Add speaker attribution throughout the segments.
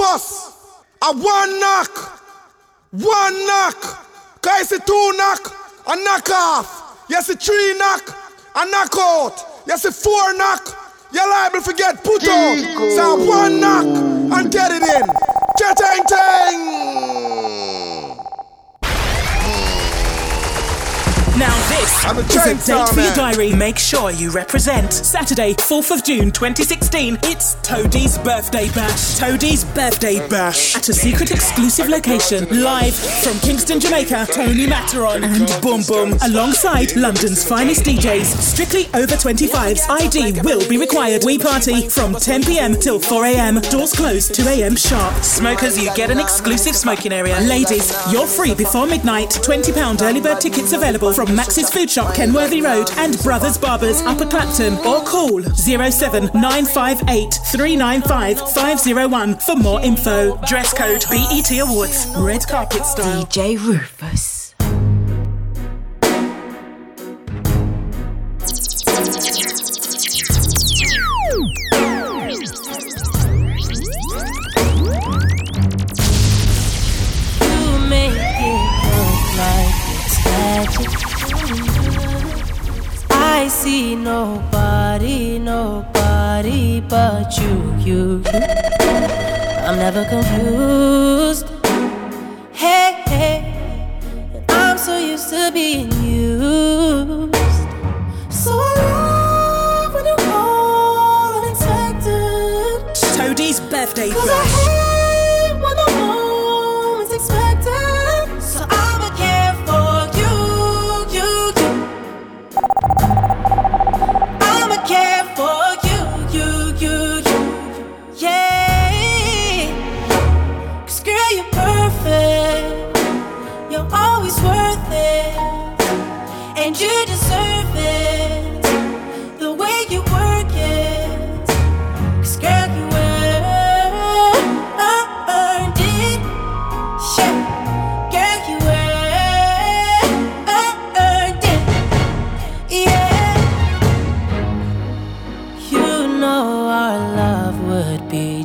Speaker 1: fuss. A one knock. One knock. Cause it's two knock. A knock off. Yes, a three knock. A knock out. Yes, a four knock. You're liable to get put out. So one knock and get it in. Cha-tang-tang.
Speaker 2: This
Speaker 1: I'm a
Speaker 2: is a date for your diary. Make sure you represent. Saturday, 4th of June 2016. It's Toadie's birthday bash. Toadie's birthday bash at a secret exclusive location. Live from Kingston, Jamaica. Tony Matterhorn and Boom Boom alongside London's finest DJs. Strictly over 25s. ID will be required. We party from 10 p.m. till 4 a.m. Doors close 2 a.m. sharp. Smokers, you get an exclusive smoking area. Ladies, you're free before midnight. £20 early bird tickets available from Max's Food Shop, Kenworthy Road, and Brothers Barbers, Upper Clapton, or call 07958 395 501 for more info. Dress code BET Awards. Red carpet style.
Speaker 3: DJ Rufus.
Speaker 4: I see nobody, nobody but you, you. I'm never confused. Hey, hey, I'm so used to being used. So I love when you call unexpected.
Speaker 2: Toadie's birthday
Speaker 4: Cause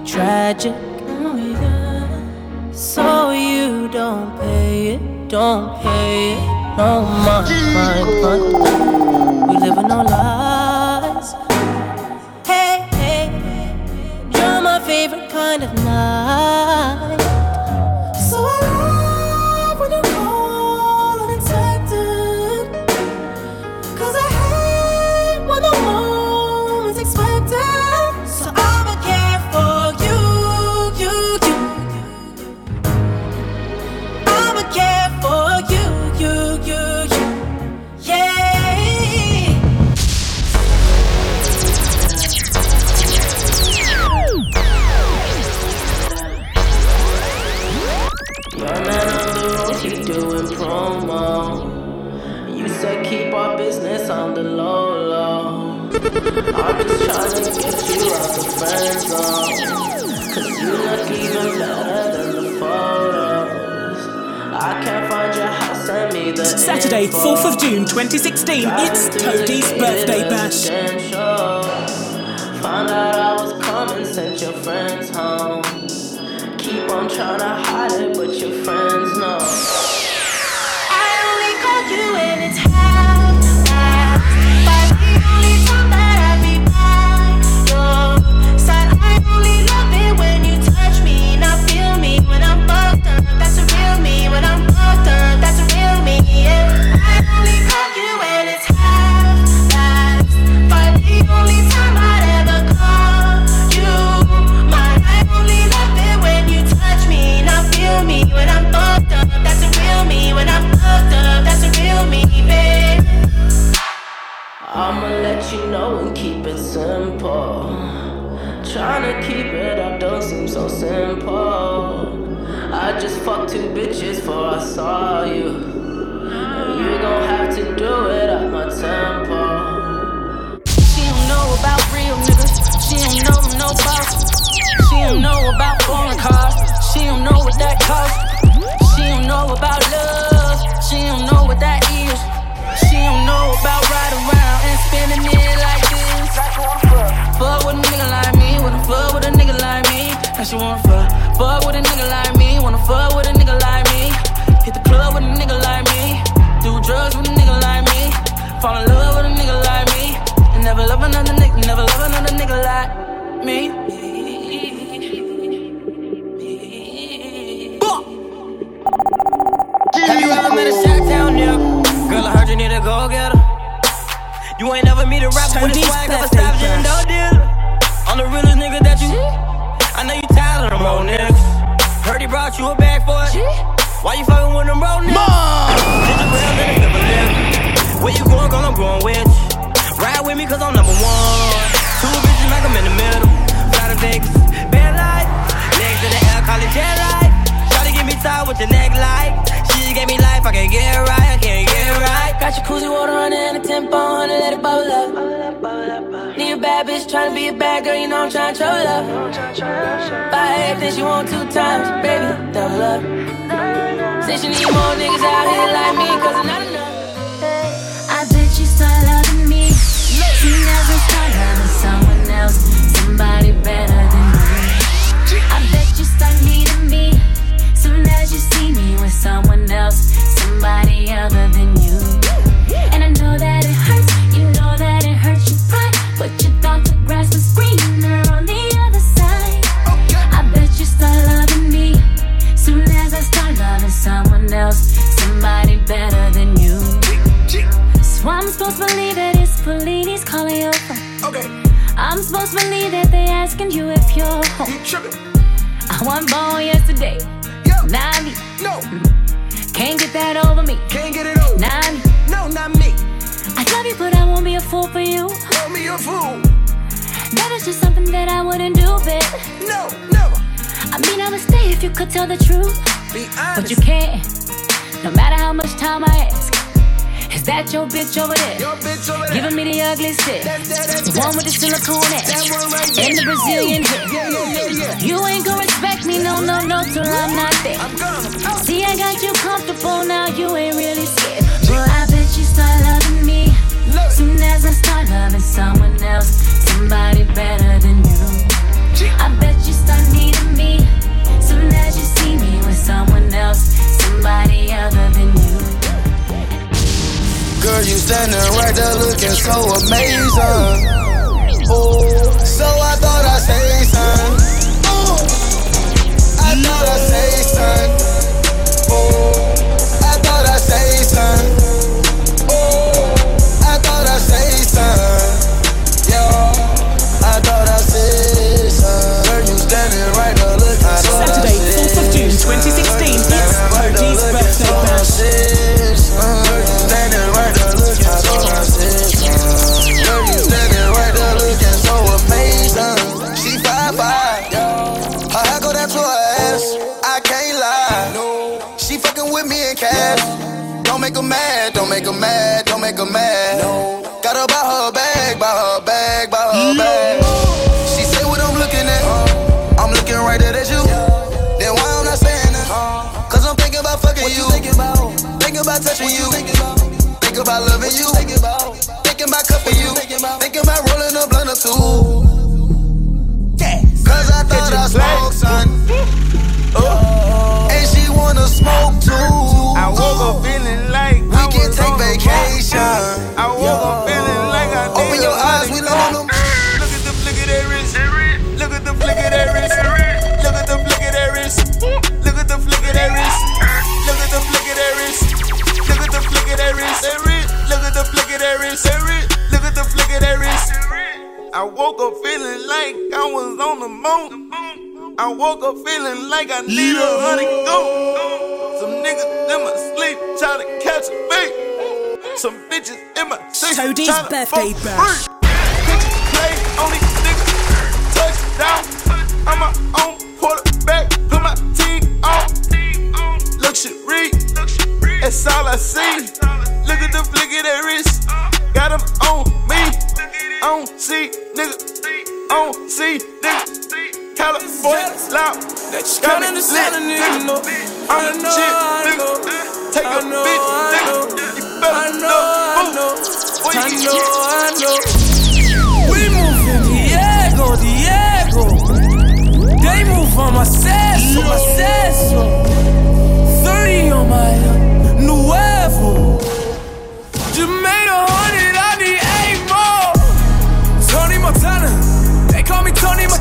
Speaker 4: tragic. Oh, so you don't pay it, don't pay it no mind, mind, mind. We live in no lies. Hey, hey, you're my favorite kind of
Speaker 2: Saturday, 4th of June 2016. It's Toadie's birthday bash.
Speaker 5: Found out I was coming, sent your friends home. Keep on trying to hide it, but your friends know.
Speaker 4: I only you when it's babe.
Speaker 5: I'ma let you know and keep it simple. Tryna keep it up don't seem so simple. I just fucked two bitches before I saw you. And you gon' have to do it at my tempo.
Speaker 4: She don't know about real niggas. She don't know no boss. She don't know about foreign cars. She don't know what that costs.
Speaker 6: Fall in love with a nigga like me. And never love another nigga, never love another nigga like me. Have you ever met a shot town nigga? Girl, I heard you need a go getter. You ain't never meet a rapper with a swag of a savage and a dope dealer. I'm the realest nigga that you. I know you tired of them old niggas. Heard he brought you a bag for it. Why you fucking with them road niggas? Where you going, girl? I'm going with you. Ride with me, cause I'm number one. Two bitches like I'm in the middle. Fly to Vegas, bad light. Legs to the air, call it jet light. Try to get me tied with your neck light. She gave me life, I can't get right, I can't get right. Got your koozie water running and a tempo on it, let it bubble up. Need a bad bitch trying to be a bad girl, you know I'm trying to trouble up. Buy everything she want two times, baby, double up. Say she need more niggas out here like me, cause I'm not enough.
Speaker 7: Someone else, somebody better than. I bet you start needing me. Soon as you see me with someone else, somebody other than you. And I know that it hurts, you know that it hurts your pride. But you thought the grass was greener on the other side. I bet you start loving me. Soon as I start loving someone else, somebody better than you. So I'm supposed to believe I'm supposed to believe that they asking you if you're home.
Speaker 8: you tripping?
Speaker 7: I wasn't born yesterday.
Speaker 8: Yo,
Speaker 7: Now me
Speaker 8: no, mm-hmm.
Speaker 7: can't get that over me.
Speaker 8: can't get it over.
Speaker 7: Now me
Speaker 8: No, not me.
Speaker 7: I love you, but I won't be a fool for you.
Speaker 8: Call me a fool.
Speaker 7: That is just something that I wouldn't do, babe.
Speaker 8: No, never.
Speaker 7: I mean, I would stay if you could tell the truth,
Speaker 8: Be
Speaker 7: but you can't. No matter how much time I ask, is that your bitch over there?
Speaker 8: Your bitch over there.
Speaker 7: Giving me the ugly shit.
Speaker 8: That, that, that,
Speaker 7: The one with the silicone ass.
Speaker 8: right.
Speaker 7: And the Brazilian hair.
Speaker 8: Yeah, yeah, yeah.
Speaker 7: You ain't gonna respect me, no, no, no, till I'm not there.
Speaker 8: I'm gone.
Speaker 7: See, I got you comfortable now, you ain't really scared. But I bet you start loving me.
Speaker 8: Look.
Speaker 7: Soon as I start loving someone else, somebody better than you. I bet you start needing me. Soon as you see me with someone else, somebody other than you.
Speaker 9: Girl, you standing right there looking so amazing. Oh, so I thought I'd say something. by loving you.
Speaker 10: Wrist. Look at the flick of that wrist. I woke up feeling like I was on the moon. I woke up feeling like I need a honey goat. Some niggas in my sleep try to catch a. Some bitches in my sleep
Speaker 2: Toadie's
Speaker 10: tryna
Speaker 2: birthday bash.
Speaker 10: Bitches play on these niggas. Touchdown. I'm my own quarterback. Put my team on. Luxury. That's all I see. Look at the flick of that wrist. I don't see nigga. I don't see nigga. California loud. Got me lit, nigga. I'm the shit, nigga. Take a bitch, nigga. You better know. Boy,
Speaker 6: I
Speaker 10: you
Speaker 6: know, I know. We moving Diego, Diego. They move
Speaker 10: move on my seso, my seso. 30 on my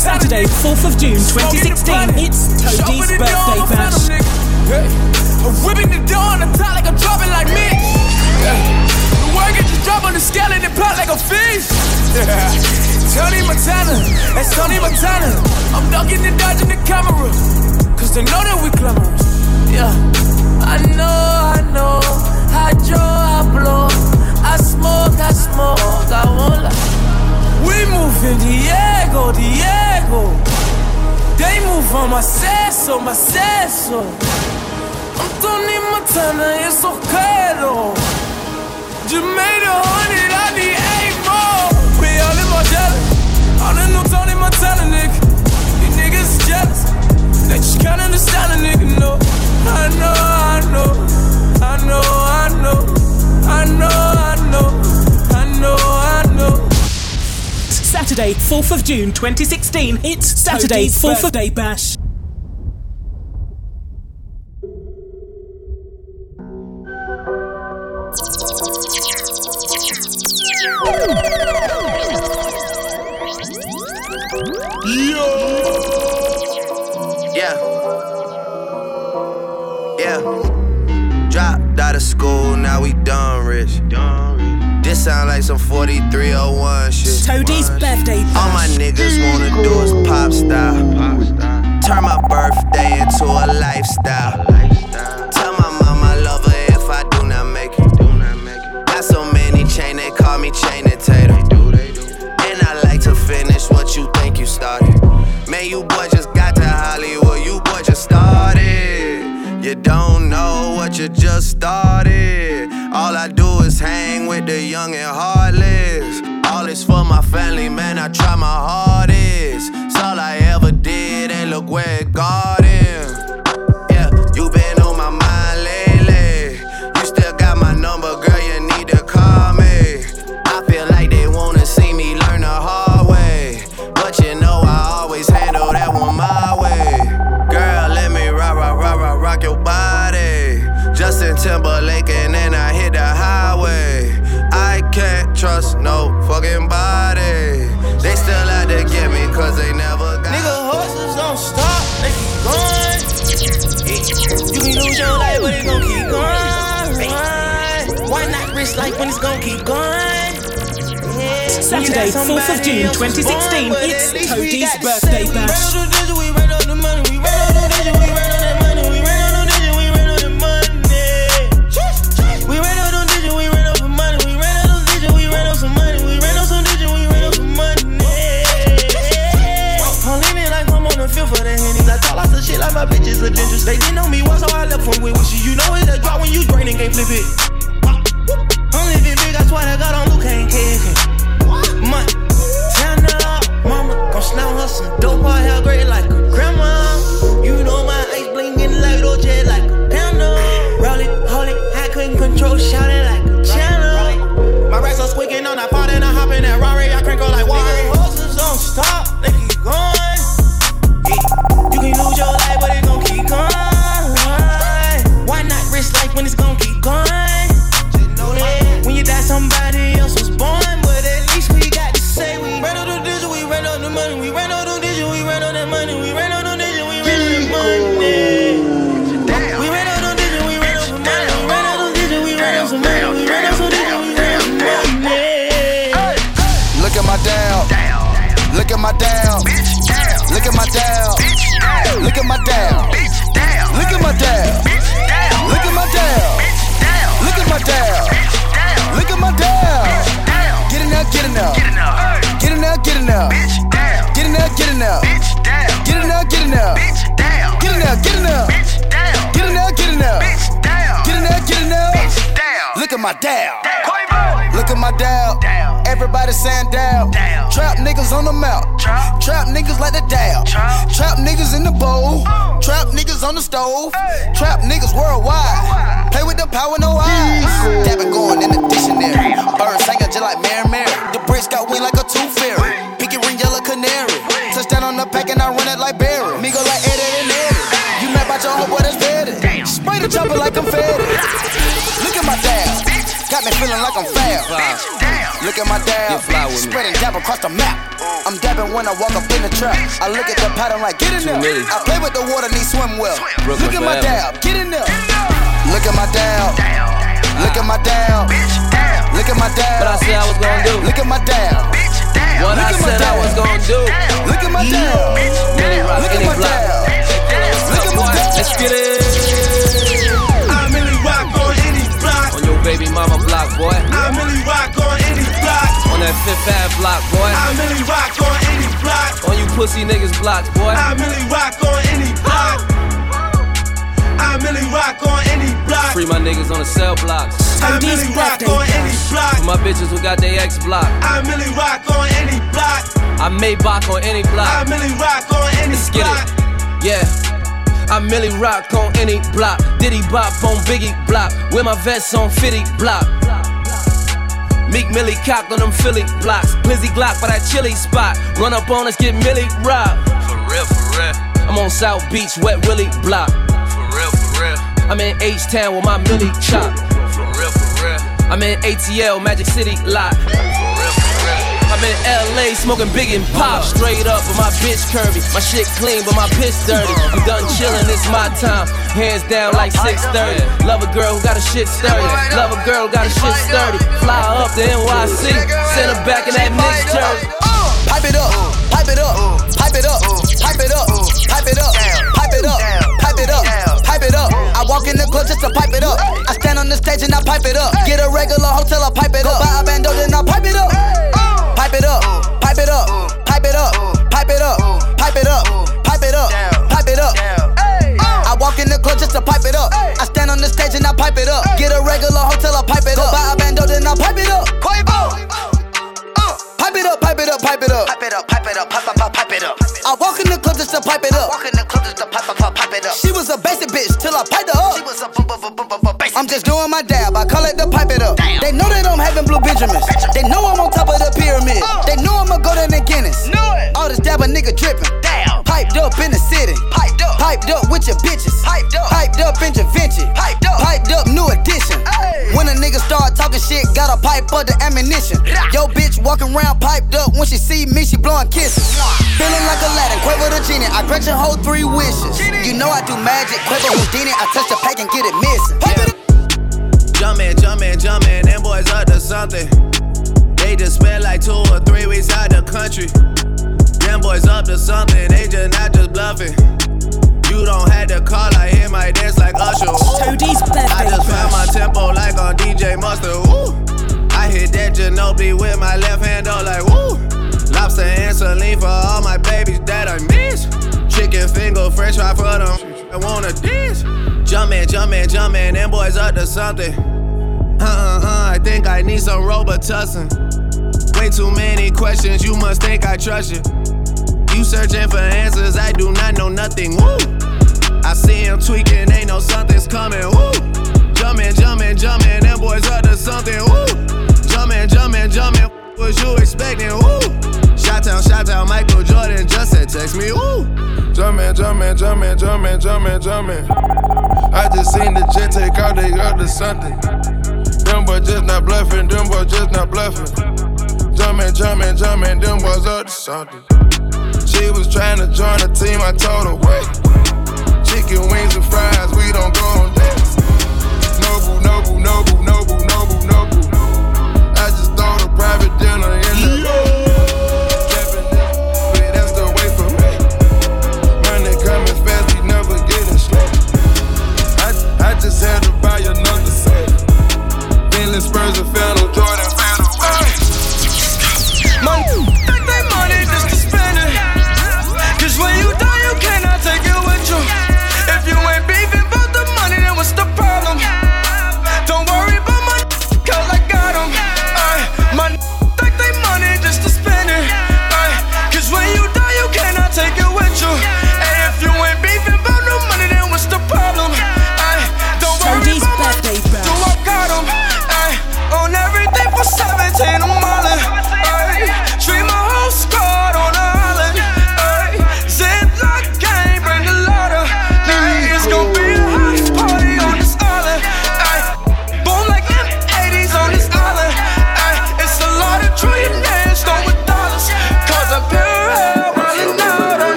Speaker 2: Saturday, 4th of June 2016, it's Toadie's birthday bash.
Speaker 10: Hey, I'm whipping the door on the top like I'm dropping like me. The work it just drop on the scale and it pop like a fish. Yeah. Tony Montana, that's Tony Montana. I'm ducking and dodging the camera. Cause they know that we glamorous. Yeah. I know, I know. I draw, I blow. I smoke, I smoke. I won't lie. We move in Diego, Diego. They move on my seso, my seso. I'm Tony Montana, it's okay though. Just made a hundred, I need eight more. We all in my jealous. All the new Tony Montana nigga. These niggas jealous. They just can't understand a nigga, no. I know, I know. I know, I know. I know, I know. I know, I know.
Speaker 2: Saturday, 4th of June 2016, it's Saturday,
Speaker 10: Toadie's
Speaker 2: 4th of Day bash. Yo!
Speaker 11: Yeah. Yeah. Dropped out of school, now we done rich. This sound like some 4301 shit.
Speaker 2: Toadie's birthday
Speaker 11: All my niggas wanna do is pop style. Turn my birthday into a lifestyle. Tell my mom I love her if I do not make it. Got so many chain, they call me chain and tater. And I like to finish what you think you started. Man, you boy just got to Hollywood, you boy just started. You don't know what you just started. All I do is hang with the young and heartless. All is for my family, man. I try my hardest. It's all I ever did, and look where it got him.
Speaker 10: Can lose your life, but it gon' keep going. Why not risk life when it's gon' keep going? Yeah.
Speaker 2: Saturday, 4th of June 2016, it's Toadie's birthday bash.
Speaker 10: My bitches are dangerous. They didn't know me once, so I left one with wishes. You know it's a drop when you drain and can't flip it. I'm living big, I swear to God, I'm Luke, ain't kicking. Money, turn up, mama, gon' snap her some dope, her hair great like a grandma. You know my ice blingin' like Dolce, like a panda. Roll it, hold it, I couldn't control, shout it like a channel. My racks are squeaking on that pot and I hop in that Rari, I crank her like water. Horses don't stop, they keep going. at my down. Bitch, down. Look at my down. Bitch, down. Look at my down. Bitch, down.
Speaker 11: Look at my down. Bitch, down. Look at my down. Bitch, down. Look at my down. Bitch, down. Look at my down. Bitch, down. Get it now, get it now. Get it now. Get it now, get it now. Bitch, down. Get it now, get it now. Bitch, down. Get it now, get it now. Bitch, down. Get it now, get it now. Bitch, down. Get it now, get it now. Bitch, down. Get it now, get it now. Bitch, down. Look at my down. Quavo. Look at my dial. Down. Everybody saying down. Trap niggas on the mouth. Trap, Trap niggas like the dial. Trap. Trap niggas in the bowl. Uh. Trap niggas on the stove. Hey. Trap niggas worldwide. worldwide. Play with the power, no eyes. Uh. Dabbing going in the dictionary. Birds Bird singing just like Mary Mary. The bricks got wind like a tooth fairy. Pinky ring, yellow canary. Touchdown on the pack and I run it like Barry. Migo like
Speaker 9: Eddie and Eddie. You mad about your homeboy that's better. Spray the chopper
Speaker 11: like
Speaker 9: I'm fed. Look at my dad. Got me feeling like I'm fab. Look at my dab. Spreading dab across the map. I'm dabbing when I walk up in the trap. I look at the pattern like, get in there. I play with the water, need swim well. Look at my dab. Get in there. Look at my dab. Look at my dab. Look at my dab.
Speaker 12: What I said I was gonna do.
Speaker 9: Look at my dab.
Speaker 12: What I
Speaker 9: Look at my
Speaker 12: said I was gonna do.
Speaker 9: Look at my dab. Look at my dab. Look at my dab.
Speaker 12: Let's get it. Baby mama block, boy.
Speaker 11: I really rock on any block.
Speaker 12: On that Fifth Ave block, boy.
Speaker 11: I really rock on any block.
Speaker 12: On you pussy niggas blocks, boy.
Speaker 11: I really rock on any block. I really rock on any block.
Speaker 12: Free my niggas on the cell blocks.
Speaker 11: I
Speaker 2: Toadie's
Speaker 11: really rock on any
Speaker 12: For
Speaker 11: block.
Speaker 12: my bitches who got their ex block.
Speaker 11: I really rock on any block.
Speaker 12: I Maybach on any block.
Speaker 11: I really rock on any
Speaker 12: Let's get
Speaker 11: block.
Speaker 12: it. Yeah. I Millie rock on any block. Diddy bop on Biggie block. With my vest on Fitty block. Meek Millie cock on them Philly blocks. Glizzy Glock for that chili spot. Run up on us, get Millie robbed. For real, for real. I'm on South Beach, Wet Willie block. For real, for real. I'm in H Town with my Millie chop. For real, for real. I'm in ATL, Magic City lot. In LA smoking big and pop. Straight up with my bitch curvy. My shit clean, but my piss dirty. I'm done chillin', it's my time. Hands down like 630. Love a girl who got a shit sturdy. Love a girl who got a shit sturdy. Fly up to NYC. Send her back in that Knicks jersey.
Speaker 9: Pipe it up, pipe it up, pipe it up, pipe it up, pipe it up, pipe it up, pipe it up, pipe it up. I walk in the club just to pipe it up. I stand on the stage and I pipe it up. Get a regular Aladdin, Quavo the genie. I grant your whole three wishes. You know I do magic. Quavo Houdini. I touch the pack and get it missing. Pipe it up.
Speaker 11: Jumpin', jumpin', jumpin', them boys up to something. They just spent like two or three weeks out the country. Them boys up to something, they just not just bluffing. You don't have to call, I hear my dance like Usher. Ooh.
Speaker 2: Toadie's
Speaker 11: I just found my tempo like on DJ Mustard. Woo! I hit that Ginobili with my left hand, though, like woo! Lobster and saline for all my babies that I miss. Chicken finger, french fry for them. I wanna dance. Jumpin', jumpin', jumpin', them boys up to something. Uh uh uh, I think I need some Robitussin. Way too many questions, you must think I trust you. You searching for answers, I do not know nothing. Woo! I see him tweaking, ain't no something's coming. Woo! Jumpin', jumpin', jumpin', them boys up to something. Woo! Jumpin', jumpin', jumpin', what you expecting? Woo! Shot town, shot town, Michael Jordan just said text me. Woo!
Speaker 13: Jumpin', jumpin', jumpin', jumpin', jumpin', jumpin'. I just seen the jet take out, they up to something. Them boys just not bluffing, them boys just not bluffing. Jumpin', jumpin', jumpin', them boys up to something. She was trying to join the team, I told her, wait. Chicken wings and fries, we don't go on dates. Noble, noble, noble, noble,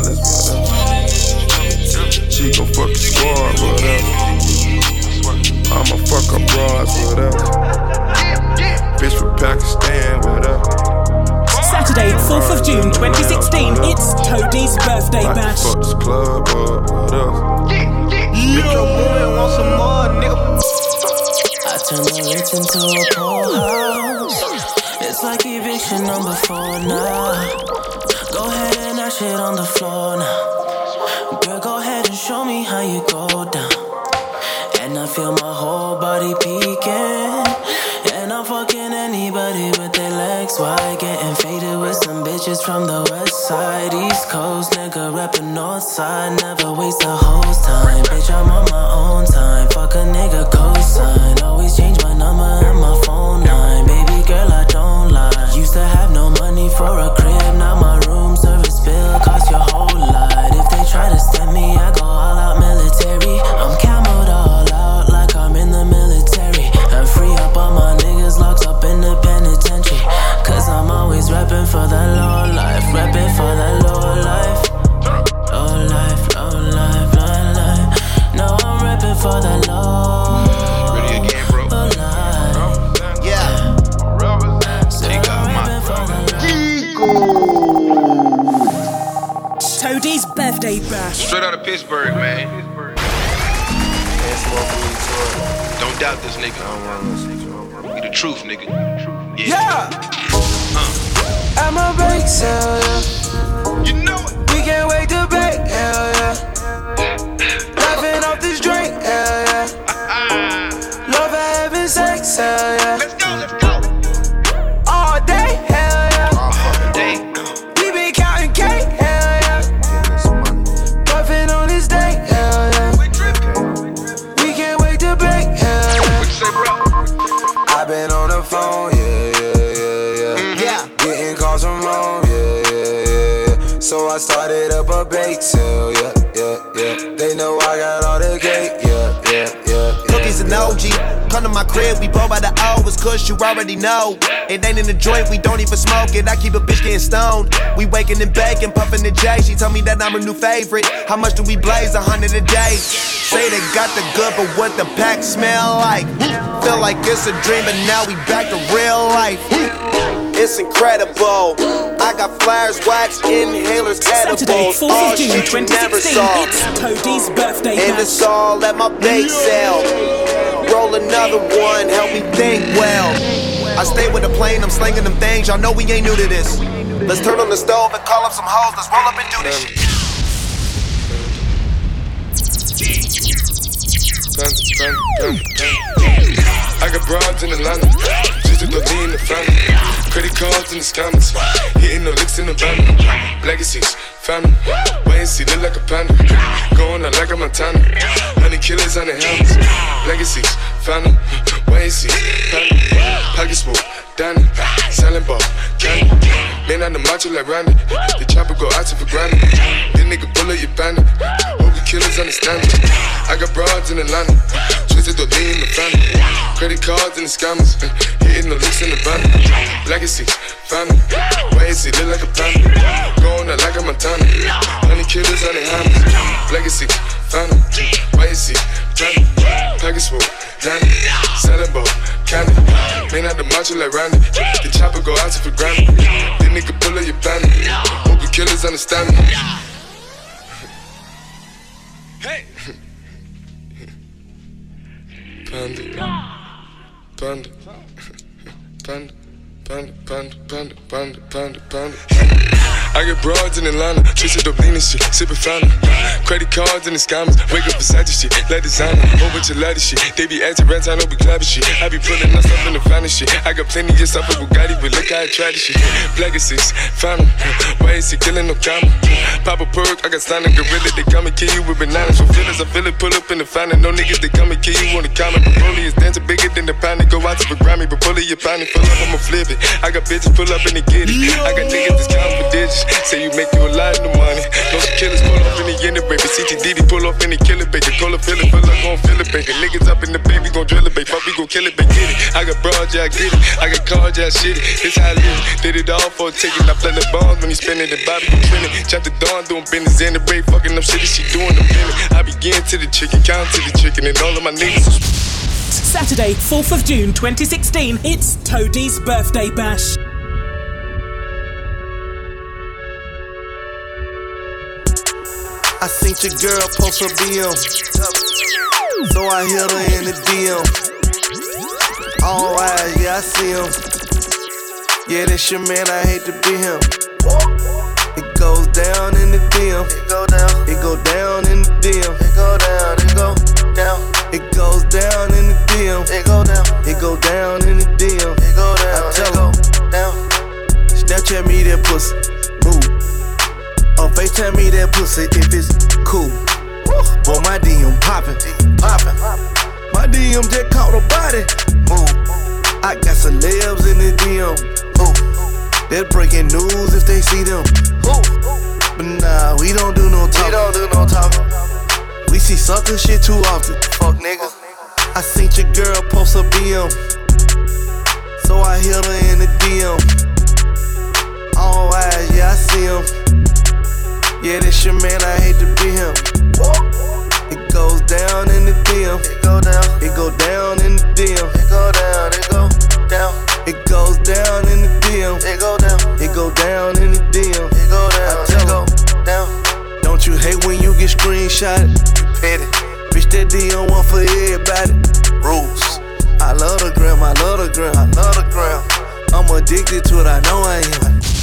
Speaker 14: bitch from Flawless. She gon' fuck the squad, what up? I'ma fuck her broads, what up? Bitch from Pakistan, what up?
Speaker 2: Saturday, 4th of June 2016, it's Toadie's birthday
Speaker 14: I can
Speaker 2: bash.
Speaker 14: fuck this club up, what up?
Speaker 15: Make your boy want some more, nigga.
Speaker 16: I turn the Ritz into a pool house. It's like eviction number four now. Go ahead and that shit on the floor now. Girl, go ahead and show me how you go down. And I feel my whole body peeking. And I'm fucking anybody with their legs wide. Getting faded with some bitches from the west side, east coast. Nigga reppin' north side. Never waste a hoe's time. Bitch, I'm on my own time. Fuck a nigga cosign. Always change my number and my phone line. Baby girl, I don't lie. Used to have no money for a crib. Now my bill cost your whole lot. If they try to stem me, I go all out military. I'm camoed all out like I'm in the military. And free up all my niggas locked up in the penitentiary. Cause I'm always reppin' for the low life. Reppin' for the low life. Low life, low life, low life. No, I'm reppin' for the low.
Speaker 2: Birthday bash.
Speaker 17: Straight out of Pittsburgh, man. Don't doubt this nigga. Be the truth, nigga. Yeah.
Speaker 14: Yeah! Uh. I'm a break sale, yeah.
Speaker 17: You know it.
Speaker 14: We can't wait to break, hell yeah. Laughing off this drink, hell yeah. Love having sex, hell yeah. A yeah, yeah, yeah. They know I got all the cake, yeah, yeah, yeah. yeah.
Speaker 15: Cookies and OG. Come to my crib, we blow by the. It's kush, you already know. It ain't in the joint, we don't even smoke it. I keep a bitch getting stoned. We waking and baking, puffing the J. She told me that I'm her new favorite. How much do we blaze? A hundred a day. Say they got the good, but what the pack smell like? Feel like it's a dream, but now we back to real life. It's incredible. I got flares, wax, inhalers,
Speaker 2: Saturday,
Speaker 15: edibles.
Speaker 2: 4th
Speaker 15: All
Speaker 2: of oh, June
Speaker 15: shit you never
Speaker 2: 2016,
Speaker 15: saw.
Speaker 2: it's Toadie's birthday
Speaker 15: And
Speaker 2: bash.
Speaker 15: it's all at my bake sale. Roll another one, help me think well. I stay with the plane, I'm slinging them things. Y'all know we ain't new to this. Let's turn on the stove and call up some hoes. Let's roll up and do this shit.
Speaker 14: I got broads in Atlanta, just go in the family. Credit cards in the scammers, hitting the licks in the van. Legacies, family, wait and see, look like a panda. Going out like a Montana, honey killers on the helmets. Legacies, family, wait and see, family. Pockets full, Danny, selling ball, candy. Man on the macho like Randy, the chopper go out to for granted. This nigga bullet, you bandit. Hope the killers understand it. I got broads in Atlanta, twisted the lean in the family. Credit cards and the scammers, hitting the licks in the van. Legacy, family, wait and see, look like a panda. Going out like a Montana. Honey killers, honey hammers. Legacy, found 'em. Why you see? Johnny, package full, Johnny. Selling ball, candy. Man out the macho like Randy. The chopper go out to for granted. This nigga pull up your banner. Hope the killers understand me. Hey! Panda. Panda. Panda. Panda, panda, panda, panda, panda, panda. I get broads in Atlanta, twisted up lean and shit, sippin' fountain. Credit cards and the scammers, wake up beside your shit, let designer, bunch of ladder shit. They be acting rats, I know be clapping shit. I be pulling us up in the finest shit. I got plenty of stuff with Bugatti, but look how I try this shit. Black is six. Why is he killing no comma? Pop a perk, I got standing gorilla, they come and kill you with bananas. For feelings, I feel it, pull up in the fountain. No niggas, they come and kill you on the comment. But Broly is dancing bigger than the pound. Go out to the Grammy, but pull it, your pound, full up, I'ma flip it. I got bitches pull up and they get it. I got niggas that's counting for digits. Say you make you a lot of money. Some killers pull off in the end baby. CTDD pull off in the killer baby. Call a feeling, feel like gon' feel it, baby. Niggas up in the baby, gon' drill it, baby. Fuck, we gon' kill it, baby. Get it. I got broad, yeah, I get it. I got cards, yeah, I shit it. This how I live. Did it all for a ticket. I play the bombs when he spinning the Bobby, you trending. Chop the dawn, doing business in the break. Fucking up shit, she doing the minute. I begin to the chicken, count to the chicken, and all of my niggas.
Speaker 2: Saturday, 4th of June 2016, it's Toadie's birthday bash.
Speaker 13: I seen your girl post her BM. So I hit her in the DM. All eyes, yeah, I see him. Yeah, that's your man, I hate to be him. It goes down in the DM. It go down. It go down in the DM. It go down. It go down. It goes down in the DM. It go down. It go down in the DM. It go down. I tell him down. Snapchat me that pussy. Move. Or FaceTime me that pussy if it's cool. Boy, my DM poppin', poppin'. My DM just caught a body. Move. I got celebs in the DM. Move. They're breaking news if they see them. Move. But nah, we don't do no talking. We don't do no talking. See sucker shit too often. Fuck nigga. I seen your girl post a BM. So I hit her in the DM. All oh, eyes, yeah, I see him. Yeah, this your man, I hate to be him. It goes down in the DM. It go down. It go down in the DM. It go down. It go down. It goes down in the DM. It go down. It go down in the DM. Don't you hate when you get screenshotted? Petty. Bitch, that DM one for everybody. Rules. I love the gram. I love the gram. I love the gram. I'm addicted to it. I know I am.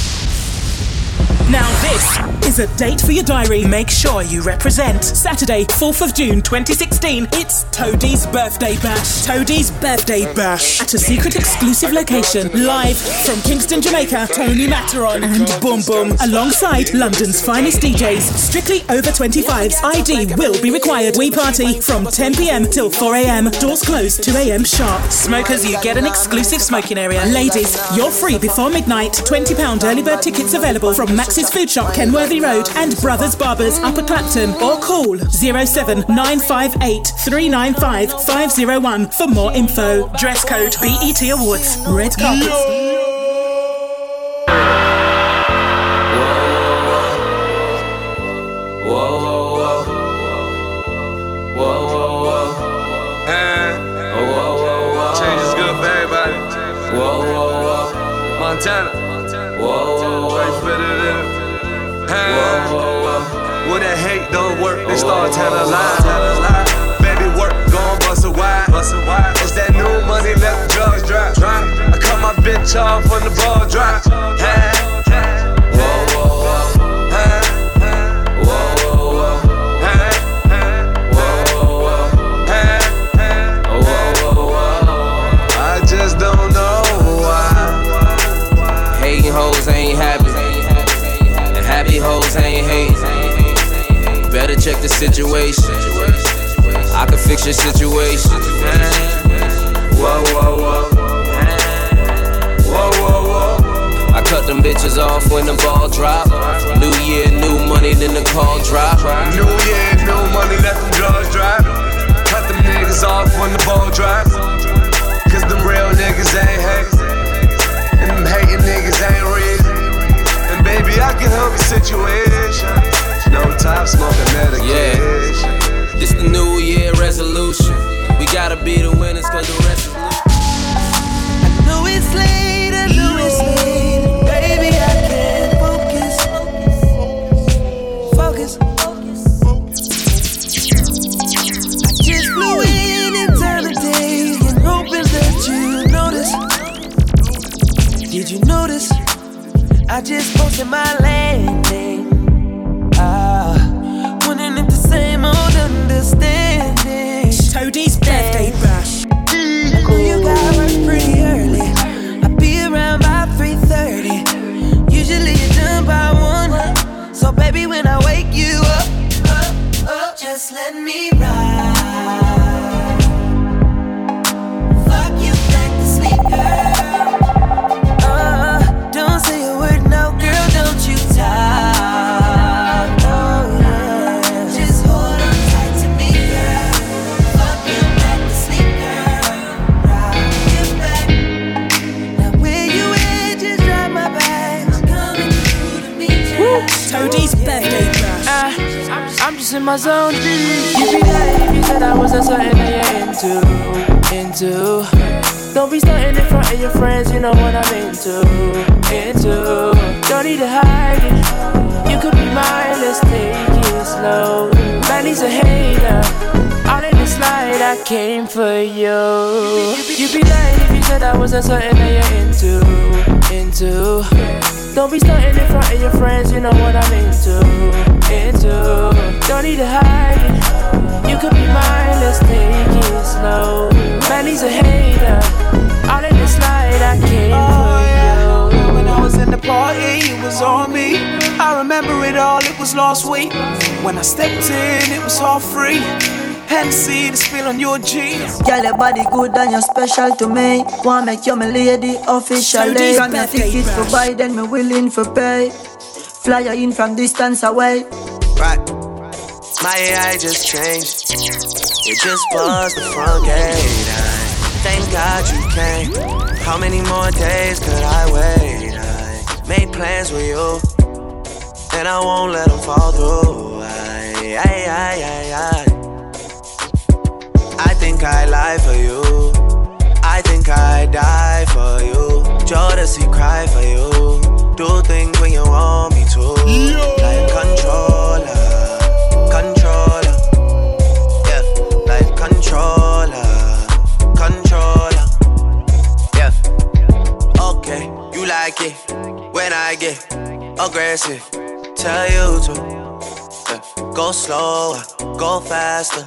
Speaker 2: Now, this is a date for your diary. Make sure you represent. Saturday, 4th of June 2016, it's Toadie's birthday bash. Toadie's birthday bash at a secret exclusive location. Live from Kingston, Jamaica, Tony Matterhorn and Boom Boom alongside London's finest DJs. Strictly over 25s. ID will be required. We party from 10 pm till 4 am. Doors close 2 am sharp. Smokers, you get an exclusive smoking area. Ladies, you're free before midnight. £20 early bird tickets available from Food Shop, Kenworthy Road, and Brothers Barbers, Upper Clapton, or call 07958 395 501 for more info. Dress code BET Awards. Red
Speaker 14: carpet. Montana. Whoa, whoa, whoa. Whoa, whoa, whoa. When that hate don't work, they start telling lies. Baby, work, gon' bust a wide. It's that new money, let the drugs drop. I cut my bitch off when the ball drop. Hey,
Speaker 12: check the situation. I can fix your situation.
Speaker 14: Whoa, whoa, whoa. Whoa, whoa, whoa.
Speaker 12: I cut them bitches off when the ball drop. New year, new money, then the call drop.
Speaker 14: New year, new money, let them drugs drop. Cut them niggas off when the ball drop. Cause them real niggas ain't hate. And them hating niggas ain't real. And baby, I can help your situation.
Speaker 5: No time smoking medication. Yeah. This the
Speaker 2: new year resolution.
Speaker 5: We gotta be the winners, cause the rest is loose. I know it's late, I know it's late. Baby, I can't focus. Focus. focus. I just blew in in time eternity and hoping that you notice. Did you notice? I just posted my landing. Understanding. Toadie's birthday bash. I know you got work pretty early. I'll be around by 3:30. Usually you're done by
Speaker 2: one. So baby,
Speaker 5: when I wake you up, Zone. You be lying if you said I wasn't something that you're into, into. Don't be starting in front of your friends, you know what I'm into, into. Don't need to hide it. You could be mine, let's take it slow. Man, he's a hater. All in the slide, I came for you. You be lying if you said I wasn't something that you're into, into. Don't be starting in front of your friends, you know what I'm into, into. Don't need to hide it. You could be mine, let's take it slow. Man, he's a hater. All in the light, I came for you.
Speaker 10: When I was in the party, it was on me. I remember it all, it was last week. When I stepped in, it was all free. Hennessy, the spill on your jeans.
Speaker 18: Girl, your body good and you're special to me. Wanna make you my lady officially. Got me tickets for buy, then me willing for pay. Fly you in from distance away.
Speaker 11: Right. My AI just changed. It just buzzed the front gate. I thank God you came. How many more days could I wait? I made plans with you, and I won't let them fall through. I, I, I, I, I. I think I lie for you. I think I die for you. Jodeci cry for you. Do things when you want me to. Like controller, controller. Yeah, like controller, controller. Yeah. Okay, you like it when I get aggressive. Tell you to yeah. go slower, go faster,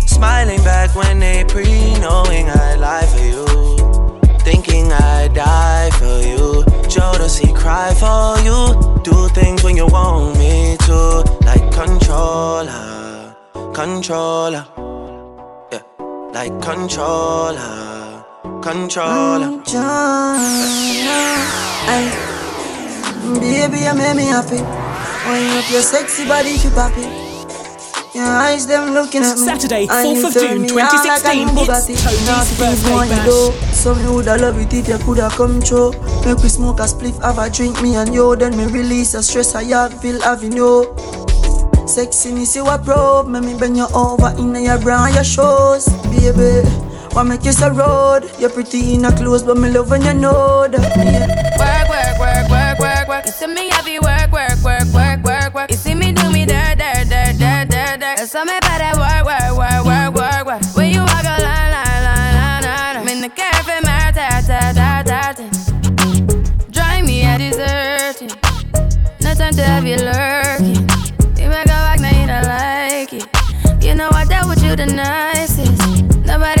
Speaker 11: smiling back when they pre knowing I lie for you. Thinking I die for you. Jodeci cry for you. Do things when you want me to. Like controller, controller. Yeah, like controller, controller.
Speaker 18: Ay, baby, you make me happy. Wind up your sexy body, you happy. Your eyes, them looking at me.
Speaker 2: Saturday, 4th of June
Speaker 18: me like
Speaker 2: 2016, it's
Speaker 18: Bugatti.
Speaker 2: Toadie's
Speaker 18: Now things
Speaker 2: birthday
Speaker 18: want
Speaker 2: bash.
Speaker 18: do. So woulda love it if you coulda come true. Make we smoke a spliff, have a drink, me and you. Then me release a stress I have, feel having you. Sexiness you a probe, make me bend you over in your bra and your shoes, baby. Wanna make you so road, you're pretty in a clothes, but me love when you know that. Yeah.
Speaker 19: Work, work, work, work, work, work. You see me happy work, work, work, work, work, work. You see me do me dirt, dirt, dirt, dirt, dirt. Me better work, work, work, work, work, work. When you walk a line, line, line, line, line. I'm in the cafe, my ta, ta, ta. Drive me a deserting. No time to have you lurking. You make a back, now you don't like it. You know I dealt with you the nicest. Nobody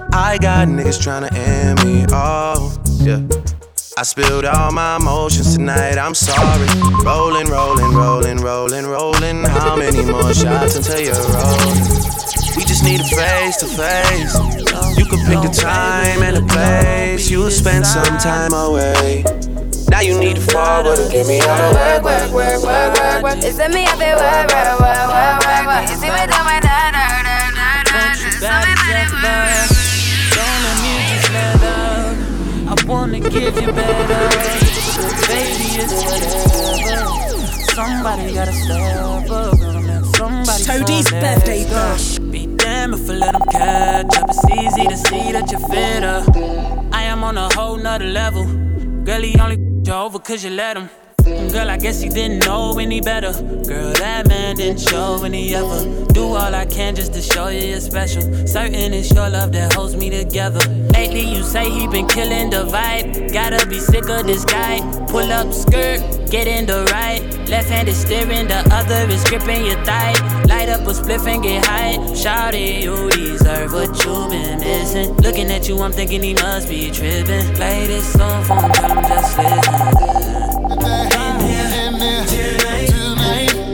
Speaker 11: I got niggas tryna end me. off. yeah. I spilled all my emotions tonight, I'm sorry. Rolling, rolling, rolling, rolling, rolling. How many more shots until you're rolling? We just need a face to face. You could pick the time and the place. You'll spend some time away. Now you need to forward and give me all the work, work, work, work, work, work.
Speaker 19: It's me up there, work, work, work, work, work, work. You see me
Speaker 10: give you better. Baby, it's whatever. Somebody gotta step up. Somebody
Speaker 2: Toadie's birthday bash.
Speaker 10: Be damn if I let them catch up. It's easy to see that you're fitter. I am on a whole nother level. Girl, he only you over cause you let him. Girl, I guess he didn't know any better. Girl, that man didn't show any ever. Do all I can just to show you you're special. Certain it's your love that holds me together. Lately, you say he been killing the vibe. Gotta be sick of this guy. Pull up skirt, get in the right. Left hand is steering, the other is gripping your thigh. Light up a spliff and get high. Shout it, you deserve what you've been missing. Looking at you, I'm thinking he must be tripping. Play this song for him, just listen.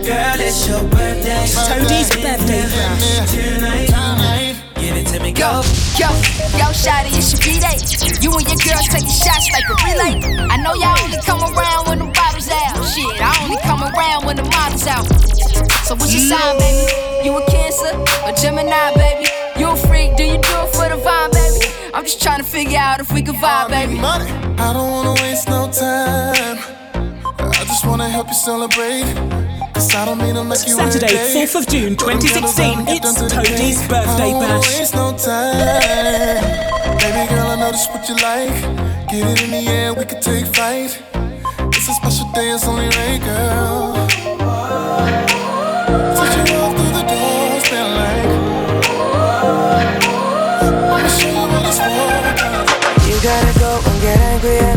Speaker 17: Girl, it's your birthday.
Speaker 2: Toadie's birthday bash.
Speaker 17: Tonight, give it to me,
Speaker 19: Yo, yo, yo, shawty, it's your B-Day. You and your girls taking shots like a relay. I know y'all only come around when the bottles out. Shit, I only come around when the models out. So what's your sign, baby? You a Cancer or Gemini, baby? You a freak? Do you do it for the vibe, baby? I'm just trying to figure out if we can vibe, baby.
Speaker 1: I don't wanna waste no time. I wanna help you celebrate. Cause I don't mean to make you
Speaker 2: Saturday,
Speaker 1: every day.
Speaker 2: 4th of June
Speaker 1: Put them candles
Speaker 2: 2016,
Speaker 1: out and get
Speaker 2: it's
Speaker 1: done
Speaker 2: Toadie's birthday
Speaker 1: I don't wanna
Speaker 2: bash.
Speaker 1: waste no time. Baby girl, I know this what you like. Get it in the air, we can take flight. It's a special day, it's only right, girl. Touch you walk through the door, spin like. I'ma show you what it's for.
Speaker 17: You gotta go and get angry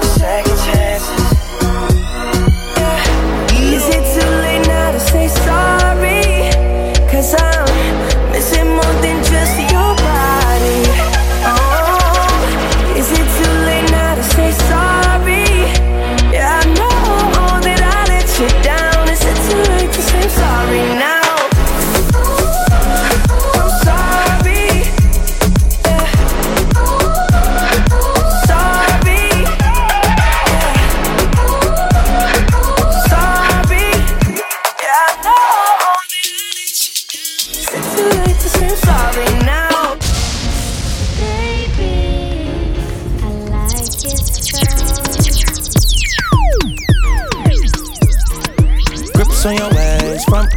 Speaker 17: say sorry?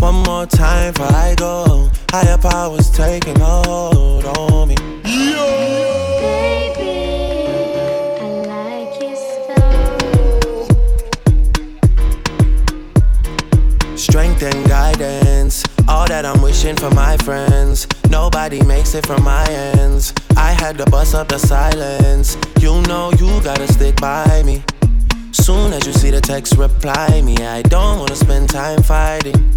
Speaker 11: One more time before I go. Higher powers taking a hold on me. Strength and guidance, all that I'm wishing for my friends. Nobody makes it from my ends. I had to bust up the silence. You know you gotta stick by me. Soon as you see the text, reply me. I don't wanna spend time fighting.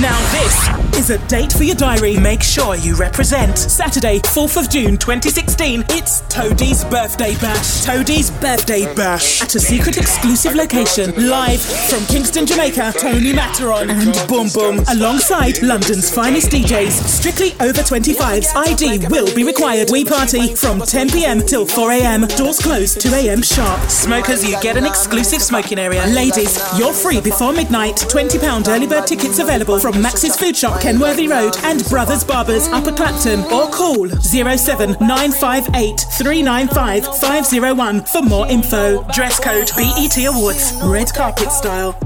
Speaker 2: Now this is a date for your diary. Make sure you represent. Saturday, 4th of June 2016. It's Toadie's birthday bash. Toadie's birthday bash at a secret exclusive location. Live from Kingston, Jamaica. Tony Matterhorn and Boom Boom alongside London's finest DJs. Strictly over 25s. ID will be required. We party from 10 p.m. till 4 a.m. Doors close 2 a.m. sharp. Smokers, you get an exclusive smoking area. Ladies, you're free before midnight. £20 early bird tickets available from Max's Food Shop, Kenworthy Road, and Brothers Barbers, Upper Clapton, or call 07958 395 501 for more info. Dress code BET Awards, red carpet style.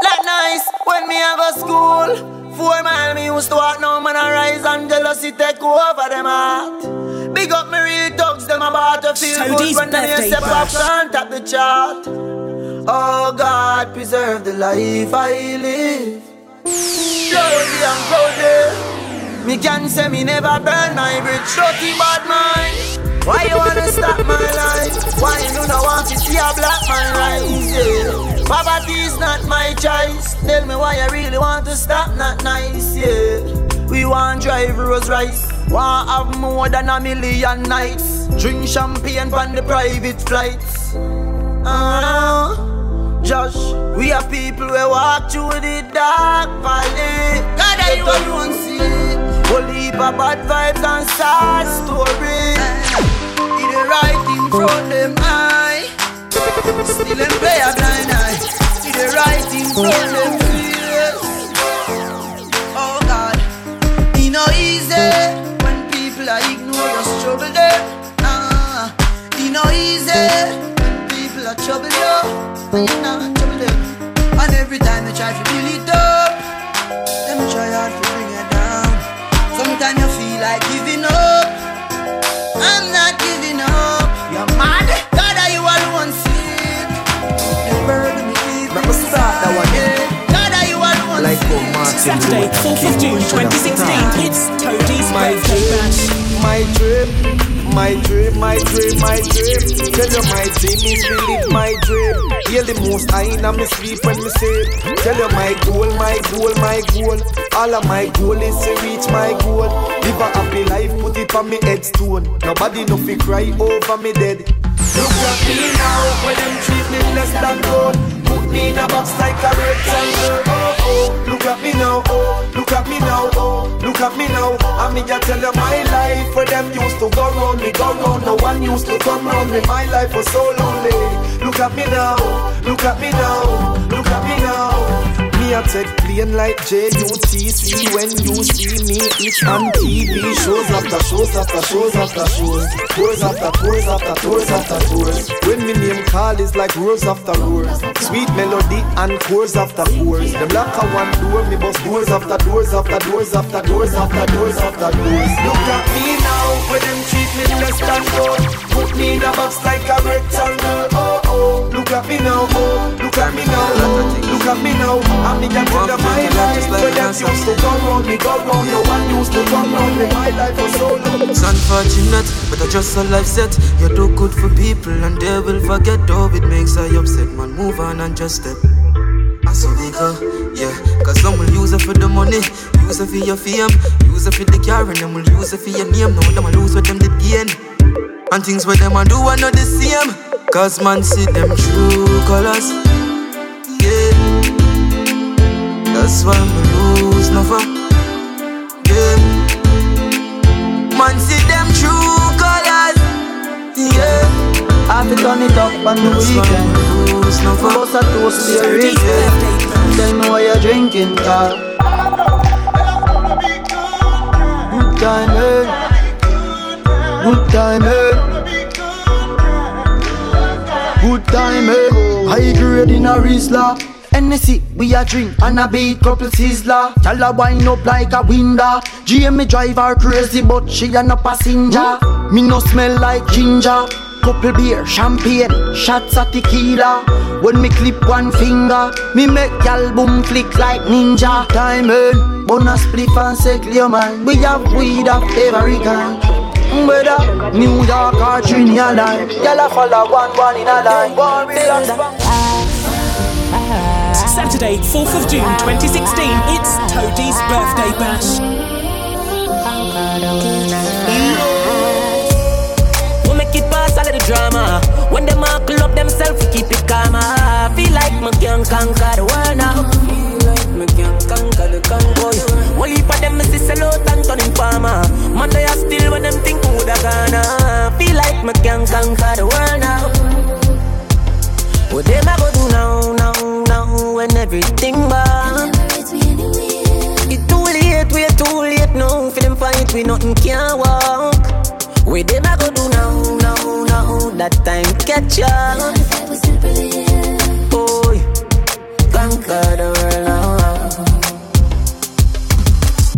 Speaker 18: Like nice when me a school. Four mile me used to walk now man rise and jealousy take over them heart. Big up me real thugs them about to feel
Speaker 2: Toadie's
Speaker 18: good when they step up
Speaker 2: bash.
Speaker 18: front of the chart. Oh God, preserve the life I live. Slowly and proudly. Me can say me never burn my bridge. Dirty bad mind. Why you wanna stop my life? Why you do not want to see a black man rise? Yeah. Poverty is not my choice. Tell me why you really want to stop, not nice, yeah. We want drive Rolls Royce. Want have more than a million nights. Drink champagne on the private flights. Uh, Josh, we are people we walk through the dark valley. God, I you alone see. Whole heap of bad vibes and sad stories. It the right thing from them eye. Still them play a blind eye. It the right thing from them face. Oh God, it no easy when people are ignore us trouble them. Nah, it no easy when trouble you. And you not trouble them. And every time they try to build it up, them try hard to bring it down. Sometimes you feel like giving up. I'm not giving up. You're mad. God, are you alone sick? The burden me keep
Speaker 15: Let me start that one.
Speaker 18: God, are you alone
Speaker 15: Like Bob Martin.
Speaker 2: Saturday, 4th of June 2016. It's Toadie's birthday bash.
Speaker 15: My dream, my dream, my dream, my dream. Tell you my dream is live my dream. Hear the most high in me sleep when me sleep. Tell you my goal, my goal, my goal. All of my goal is to reach my goal. Live a happy life, put it on me headstone. Nobody no fi cry over me dead. Look at me now, when them treat me less than gold. Me in a box like a rectangle. Oh oh, look at me now. Oh, look at me now. Oh, look at me now. I me just tell you my life where them used to go round me, go round. No one used to come round me. My life was so lonely. Look at me now. Look at me now. Look at me now. Me a take plane like JUTC when you see me it's on TV shows after shows after shows after shows. Tours after tours after tours after tours. When me name call is like roars after roars sweet melody and chords after chords. Them lock a one door me bust doors after doors after doors after doors after doors after doors. Look at me now when them treat me less than gold. Put me in a box like a rectangle oh oh. Look at me now oh. Look at me now. oh, look at me now I'm the young of my life where them used to round me go round no one used to come round me my life was so long
Speaker 20: It's unfortunate, but I just a life set. You do good for people and they will forget. Oh, it makes I upset, man. Move on and just step. I saw we go, yeah. Cause some will use it for the money, use it for your fame, use it for the car, and them will use it for your name. No, them will lose what them did gain. And things where them a do are not the same. Cause man see them true colors, That's why me lose never, yeah. Man see them true colors, yeah.
Speaker 18: I fi turn it up on the weekend. Bust a toast to your weekend. Tell me what you're drinking, car. Good time, eh? Good time, eh? Good time, eh? High grade in a Rizla. Hennessy, we a drink and a beat couple sizzler. Tell her wind up like a window. Jamie drive her crazy, but she a no passenger. Me no smell like ginger. Couple beer, champagne, shots of tequila. When me clip one finger, me make y'all boom flick like ninja. Diamond, bonus split and say clear man. We have weed of every kind. Whether New York or Trinidad, y'all a follow one one in a line. One
Speaker 2: Saturday, 4th of June 2016, it's Toadie's birthday bash.
Speaker 21: We make it pass all of the drama. When them all club themselves, we keep it calm. I feel like me can conquer the world now. Me can conquer the convoy. Heap of them is sell out and turn farmer. Man, they are still when them think who da gonna. Feel like me can conquer the world now. What them I go do now when everything bad? It's too late, we too late now. For them fight, we nothing can walk. What them I go do now, now, now? That time catch up. Boy, conquer the world now.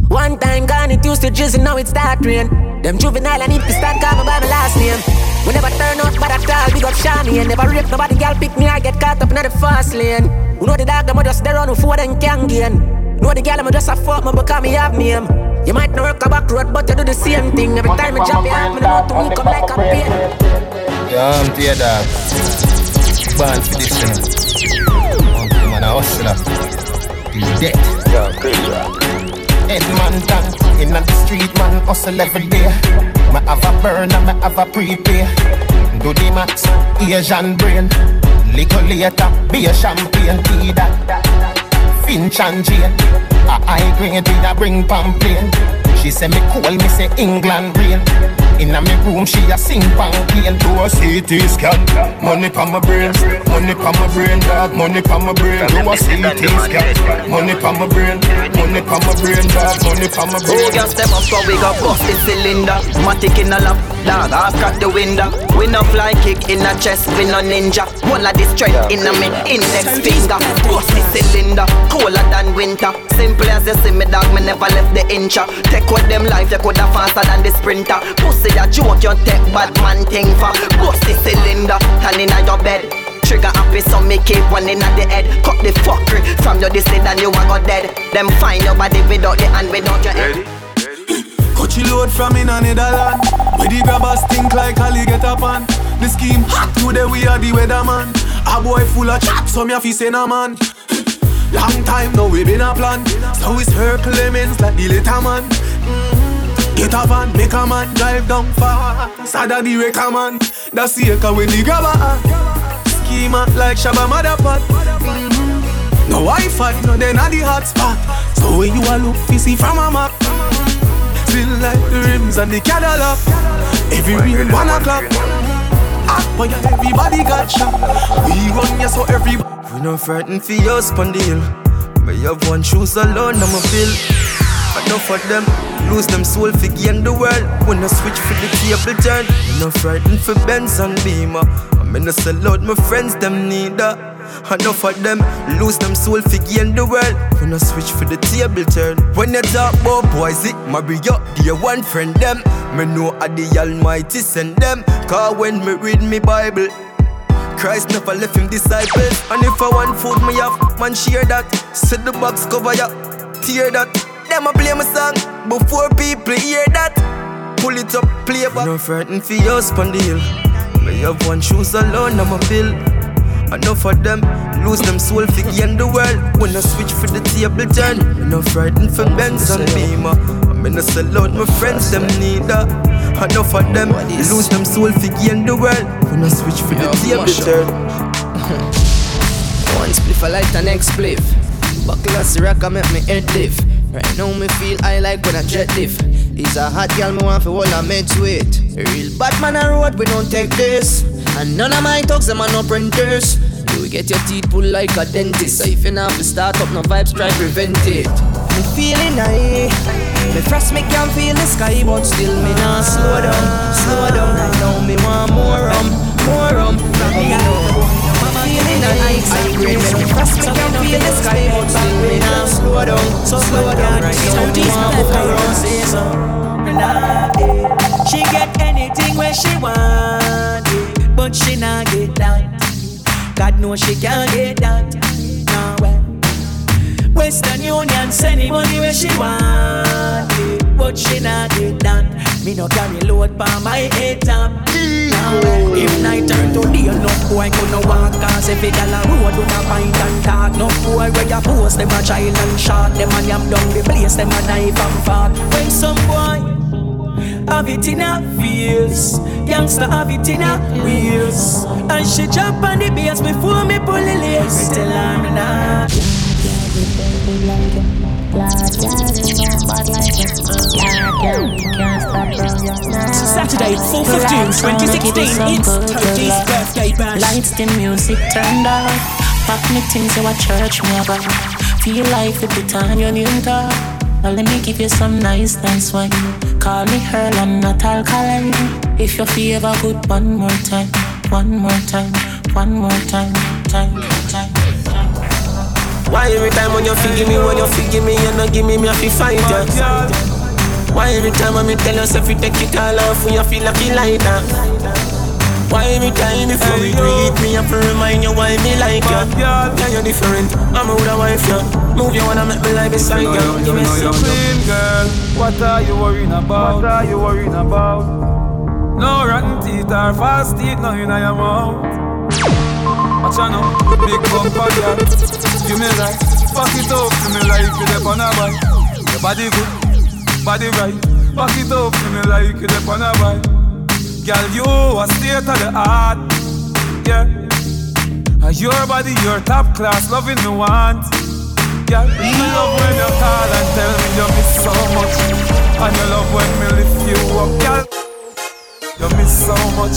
Speaker 21: One time gone, it used to drizzle, now it start rain. Them juvenile, I need to start calling by my last name. We never turn out bad at all, big up Shani and never rape nobody, girl pick me, I get caught up in the fast lane. Who know the dog, them just there on who four them can gain. Know the girl, I'm just a fuck, me because me have name. You might not work a back road, but you do the same thing. Every time I jump behind me, the motor will come like a pain.
Speaker 22: Yeah, I'm dear dog. Born for this, you know. Man, a hustler. Till death. Yeah, crazy. Edmonton, in the street, man, hustle every day. Me have a burner, me have a prepay. Do the max, Asian brain. Liquor later, be a champagne, tea that. Finch and Jane. A high grade, we a bring pamphlet. She say me cool, me say England rain. Inna me room, she a sing pamphlet. Do a CT scan. Money pa my brain, money pa my brain, dog. Money pa my brain. Do a CT scan. Money pa my brain, money pa my brain, dog. Money pa my brain.
Speaker 23: Oh, girl, step up so we got bust the cylinder. Matic in a lap, dog, half crack the window. We no fly kick in a chest, we no ninja. One of the strength in a me index finger. Bust the cylinder, colder than winter. Simple as you see me, dog, me never left the incha. Take with them life, you coulda faster than the sprinter. Pussy a joke, you take bad man thing for. Bust the cylinder, turn in your bed. Trigger happy, so me keep one in the head. Cut the fuckery from your this and you a go dead. Them find your body without the hand, without your head.
Speaker 24: Coachy load from in a Netherland Where the grabbers think like Ali get up on The scheme hot today we are the weatherman A boy full of chat so me a fi say no man Long time now we been a plan So it's her Clemens like the little man. Get a van, make a man drive down far. Sada the wrecker man That's the echo when the grabber. Schema like Shabba Motherpot mm-hmm. No Wi-Fi, no then at the hot spot. So when you a look fishy from a map. Still like the rims and the Cadillac. Every rain one o'clock. Hot boy everybody got shot. We run ya so every
Speaker 15: We no frightened for your spondyle May have one shoes alone, I'm a bill Enough of them lose them soul for gain the world. When I switch for the table turn no frightened for Benz and Beamer. I mean I sell out my friends, them neither Enough of them lose them soul for gain the world. When I switch for the table turn When you talk about boys, it marry up dear one friend them. Me know I the Almighty send them Cause when me read me Bible Christ never left him disciples And if I want food, me have man share that. Set the box cover ya, tear that Them a play my song before people hear that. Pull it up, play back. No frightened for your spondyle May have one shoes alone, I'm a bill Enough of them lose them soul for gain the world. When I switch for the table turn Me no frightened for Benz and Beamer. I mean I sell out my friends, them neither Enough of them lose them soul for gain the world. When I switch for the table turn
Speaker 25: One spliff I light the next spliff. Buckle a Ciroc I make me head lift Right now me feel I like when I jet lift. It's a hot girl me want for all I meds with. Real bad man a road we don't take this. And none of my talks them are no printers You get your teeth pulled like a dentist. So if you not to start up no vibes try prevent it. Me feeling high. Me frost me can feel the sky But still me not slow
Speaker 21: So slow down right now Toadie's birthday She get anything where she want But she not get that. God knows she can't get that. No way Western Union send the money where she want But she not get that Me no carry load pa my head top If night turn to day No boy gonna walk Cause gal a road Do not find and talk No boy where you post Them a child and shot Them a yam down the place Them a knife and fork When some boy have it in her face. Youngster have it in her waist. And she jump on the bass before me pull the lace. Tell me nah.
Speaker 2: Saturday, 4th of June 2016, it's Toadie's birthday bash.
Speaker 26: Lights, the music turned out. Pack me things, you a church me a. Feel like the put on your new top. Now let me give you some nice, nice wine. Call me Earl, I'm not alkaline. If you feel good, one more time, one more time, one more time, time, time.
Speaker 16: Why every time when you feel me, when you feel me, you not give me, me have to fight ya. Why every time when me tell yourself you take it all off, when you feel like you like that? Why every time before we greet me, I have to remind you why me like you? Yeah, you're different. I'm a older wife, yeah. Move you wanna make me like beside you. Give me
Speaker 27: know
Speaker 16: some.
Speaker 27: you're clean, girl. What are you worrying about? What are you worrying about? No rotten teeth or fast teeth, no in your mouth. Watch out now, big bumper, girl. Give me life, fuck it up, give me life, you dep on a bike. Your body good, body right. Fuck it up, give me like you dep on a bike. Girl, you a state of the art, yeah. Your body, your top class, loving the want. Girl, me love when you call and tell me you miss so much, and you love when me lift you up, girl. You miss so much,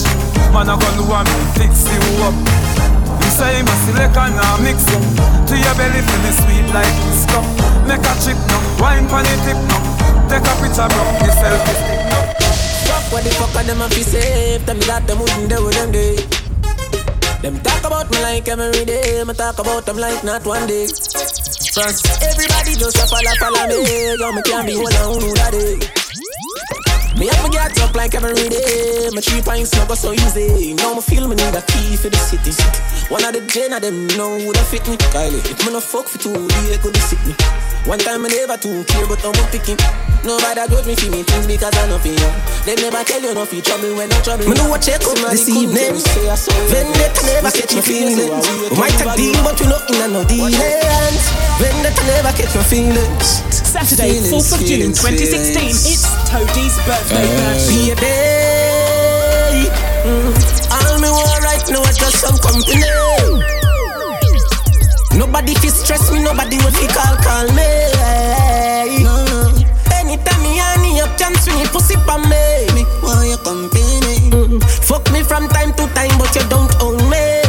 Speaker 27: man. I gonna want me fix you up. Say me select and I mix up to your belly, feel me sweet like this cup. Make a chip now, wine pon the tip now. Take a picture, bro, yourself stick now.
Speaker 16: What the fuck are them a fi safe? Tell me that them wouldn't do with them day. Them talk about me like every day. Me talk about them like not one day. First, everybody just a follow, follow me. Yo, me can't be one on who that day. Me have to get up like every day. My three pints no go so easy. Now me feel me need a key for the city. One of the gen of them know who that fit me. Kylie, if me no fuck for two, they could sick me. One time I never too care, but I'm picking. Nobody judge me for me things because I know for you. They never tell you no for trouble when I'm trouble.
Speaker 21: Me know what check up this evening. Vendetta never catch my feelings. We might a deal, but we not in a no dealings. Vendetta never catch my feelings.
Speaker 2: Saturday, 4th of June 2016, it's Toadie's birthday bash.
Speaker 21: Baby, mm, all me want right now is just some company. Nobody fi stress me, nobody will fi call call me. No, no. Anytime me honey up chance when you pussy pa me. Me want your company. Mm, fuck me from time to time, but you don't own me.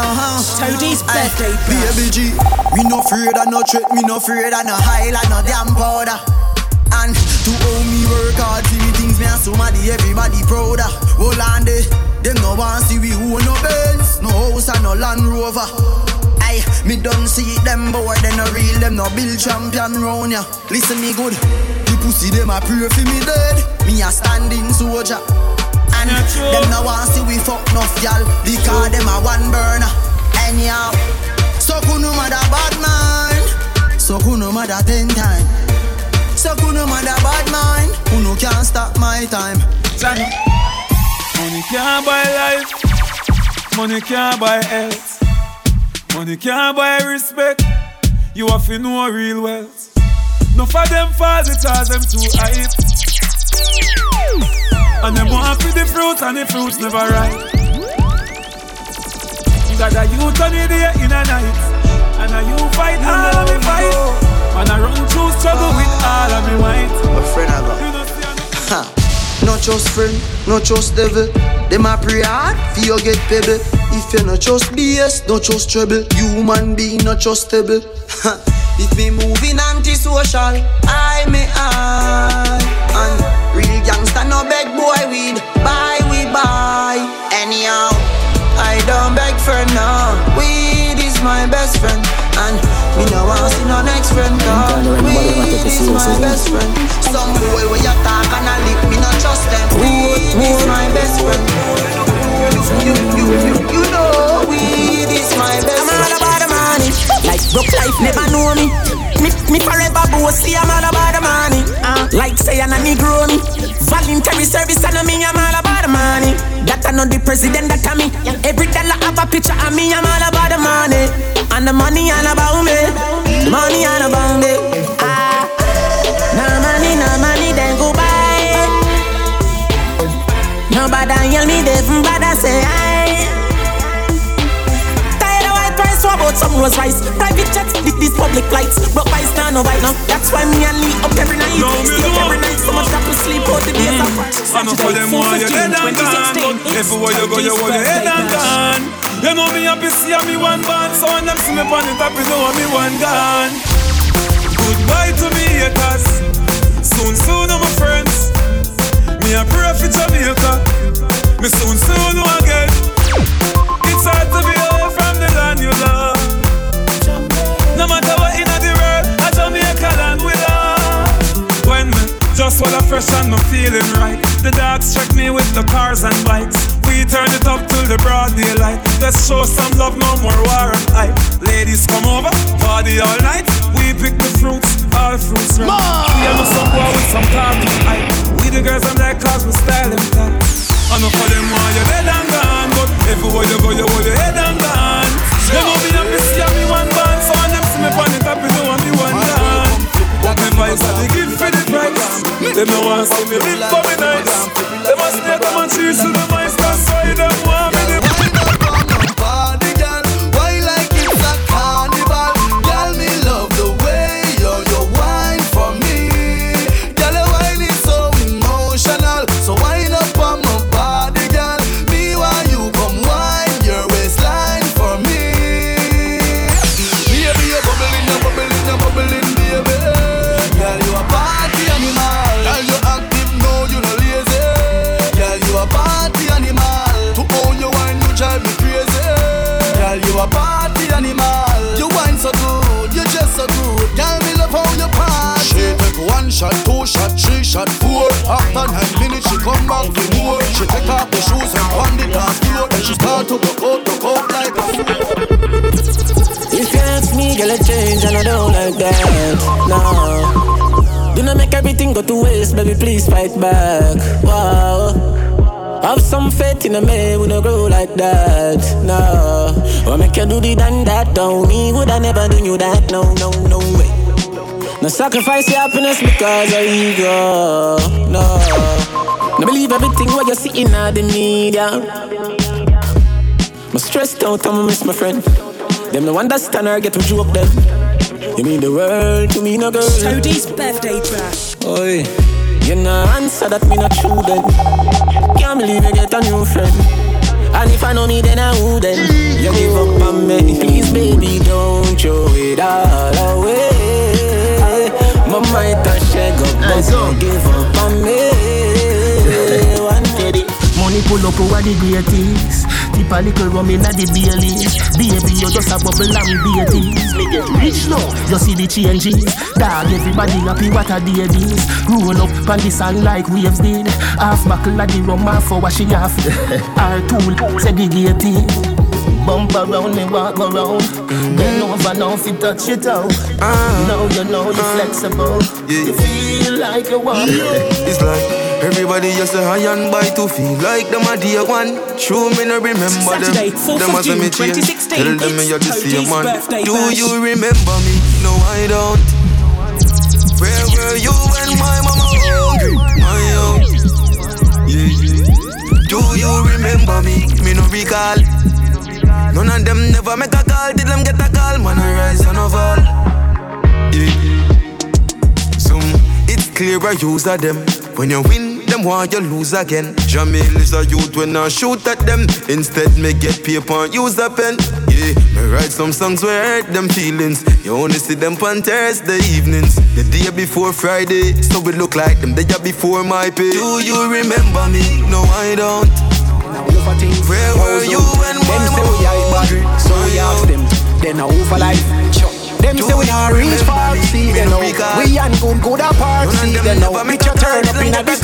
Speaker 18: Hey, uh huh.
Speaker 2: Toadie's birthday
Speaker 18: Baby G, me no afraid of no threat, me no afraid of no highlight, no damn powder. And to owe me work hard, see me things me and somebody, everybody prouder. Hold on there, them no want see we own no Benz, no house and no Land Rover. Aye, me done see them boy, they no real, them no build champion round ya. Listen me good, the pussy them a pray for me dead, me a standing soldier. And them no want see we fuck enough gal, because them a one burner. Anyhow, so kuno mother bad man, so kuno mother ten time. So kuno mother bad man, kuno can't stop my time.
Speaker 27: Money can't buy life, money can't buy health, money can't buy respect. You have to know real wealth. No for them fall because them too hype. And them want for the fruits and the fruits never ripe. Got a youth on the day in a night, and a you fight all of me fight. And I run through struggle with all of me might.
Speaker 18: My friend I got. Ha. No trust friend, no trust devil. Them a pray hard, for you get pebble. If you no trust BS, no trust trouble. Human being no trustable. if me moving anti-social, I may I. And real gangster no beg boy weed, buy we buy. Anyhow, I don't beg for no. Weed is my best friend, and me no want see no next friend. Cause weed is my best friend. Some boy when you talk and I lick, me no trust them. Weed is my best friend. You, you, you, you know weed is my best
Speaker 21: I'm all about the money. Like broke life never know me. Me, me forever bossy, I'm all about the money. Uh, like say I'm a Negro me. Voluntary service, I know me, I'm all about the money. That I know the president, that I me. Every dollar have a picture of me, I'm all about the money. And the money all about me. Money all about me. Ah, no money, no money, then go buy. Nobody yell me, they from I say aye. White price, what about some Rolls Royce? Private jets, did these public flights. Broke by stand no right now. That's why me and Lee up every night.
Speaker 27: No,
Speaker 21: Stay up every night, so much that we sleep out the days of
Speaker 27: I know mm. for them why you dead and gone. Everywhere you go you hold your head and gone. You know me happy see me one band So when them see me on the top you know me one gone. Goodbye to me haters. Soon soon I'm my friends Me a pray for Jamaica. Me soon soon again. It's hard to be away from the land you love No matter what in the world A Jamaica land we love. When me just while I'm fresh and I'm feeling right The dogs check me with the cars and bikes. We turn it up till the broad daylight. Let's show some love, no more war and hype. Ladies come over, party all night. We pick the fruits, all fruits right. We have some boy with some coffee hype. We the girls and that cause we style them tight I know for them why you're dead and gone But everywhere you go you hold your head and gone. You know me happy see me one band So them me on the top you know I'm me one gone But me are the gift for the price. Them no want see me live for me nice
Speaker 21: in a man, we no grow like that. No. Or make you do the done that, don't me, would I never do you that? No, no, no way. No sacrifice your happiness because of ego. No. No believe everything what you see in the media. I'm stressed out, I'ma miss my friend. Them no understand or get to joke them. You mean the world to me, no girl.
Speaker 2: Toadie's birthday bash.
Speaker 21: Oi, you no answer that me not true then. Can't believe you get a new friend. And if I know me, then I would then. You give up on me, please, baby, don't throw it all away. My might a shake up, but don't give up on me. One day.
Speaker 28: Money pull up over the greatest Tip a little rum inna the Baileys Baby, you just a bubble and beaties Me get rich now, you see the changes Dog, everybody happy what a day this Roll up on the sand like waves did. Half buckle of the rum, half for washing off Our tool segregated. Bump around me, walk around. Bend over now, if you touch it out. Ah. Now you know you're ah. flexible. You feel like you want
Speaker 13: It's like everybody just a high and by to feel like them a dear one. True, me no remember
Speaker 2: Saturday,
Speaker 13: them. them as a me change. Tell them me you're the same
Speaker 2: Cody's
Speaker 13: man. Do you remember me? No, I don't. Where were you when my mama hungry? My own. Yeah, yeah. Do you remember me? Me no recall. None of them never make a call. Did them get a call? Man, I rise and fall. Yeah. Some it's clear I use of them. When you win, them want you lose again. Jamil is a youth when I shoot at them. Instead, me get paper and use a pen. Yeah, me write some songs where hurt them feelings. You only see them on Thursday evenings. The day before Friday, so we look like them the day before my pay. Do you remember me? No, I don't. Where were you when
Speaker 29: Them say we are bad, so we ask them. Then I over life. Them say we are reach far, see they know. We and good good apart, see they know. Bitch you turn up in a the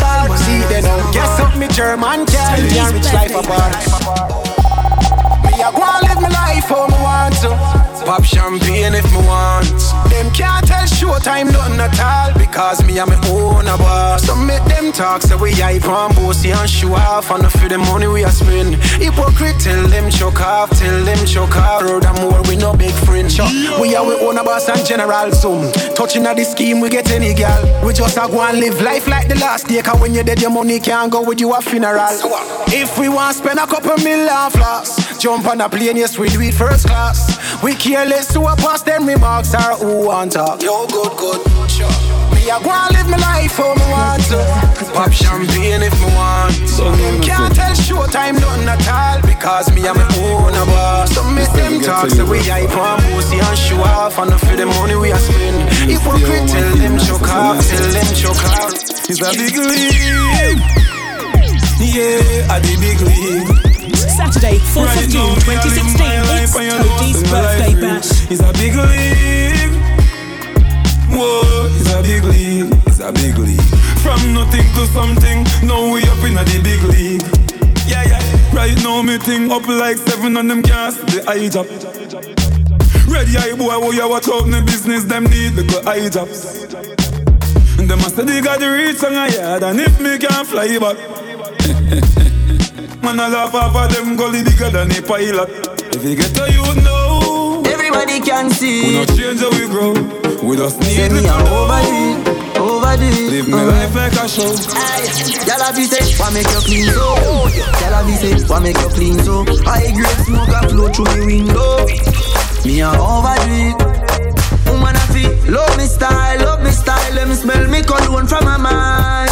Speaker 29: see they know. Guess up me German can, and rich life apart. Me a go and live my life how me want to. Pop champagne if me want. Them can't tell showtime nothing at all because me and me own a boss. So make them talk so we hype on bossy and show off and for the money we a spend. Hypocrite tell them choke off, tell them choke off. Furthermore we no big friend. Sure. We are we own a boss and general zoom. Mm, touching at the scheme we get any gal. We just a go and live life like the last day. Cause when you're dead your money can't go with you a funeral. If we want spend a couple million floss, jump on a plane yes we do it first class. We careless to a pass them remarks are who want talk. Yo, good, good, sure. Me I go and live my life how me want to. Pop champagne if me want. So them can't tell showtime nothing at all because me and me own a boss. So make them talk so we hype on bossy and show off and for the money we a spend. Hypocrite tell them choke off, tell them choke off.
Speaker 27: It's a big league. Yeah, at the big league.
Speaker 2: Saturday, 4th of June 2016. It's Toadie's birthday bash.
Speaker 27: It's a big league. Whoa, it's a big league. It's a big league. From nothing to something, now we up in the big league. Yeah, yeah. Right now, me thing up like seven on them cast the eye job. Ready eye boy, oh yeah, watch out the business, them need the good eye jobs. And them must they got the reach on a yard, and if me can't fly back. Man, I laugh off of them gully bigger than a pilot. If you get to you know,
Speaker 18: everybody can see.
Speaker 27: We not change how we grow. We just need
Speaker 18: me a overdo it, overdo it.
Speaker 27: Live my uh-huh. life like a show.
Speaker 18: Y'all be say, why make you clean so? Y'all be say, why make you clean so? High grade smoke a flow through the window. Me a overdo it. Woman a feel, love me style, love me style. Let me smell me cologne from my mind.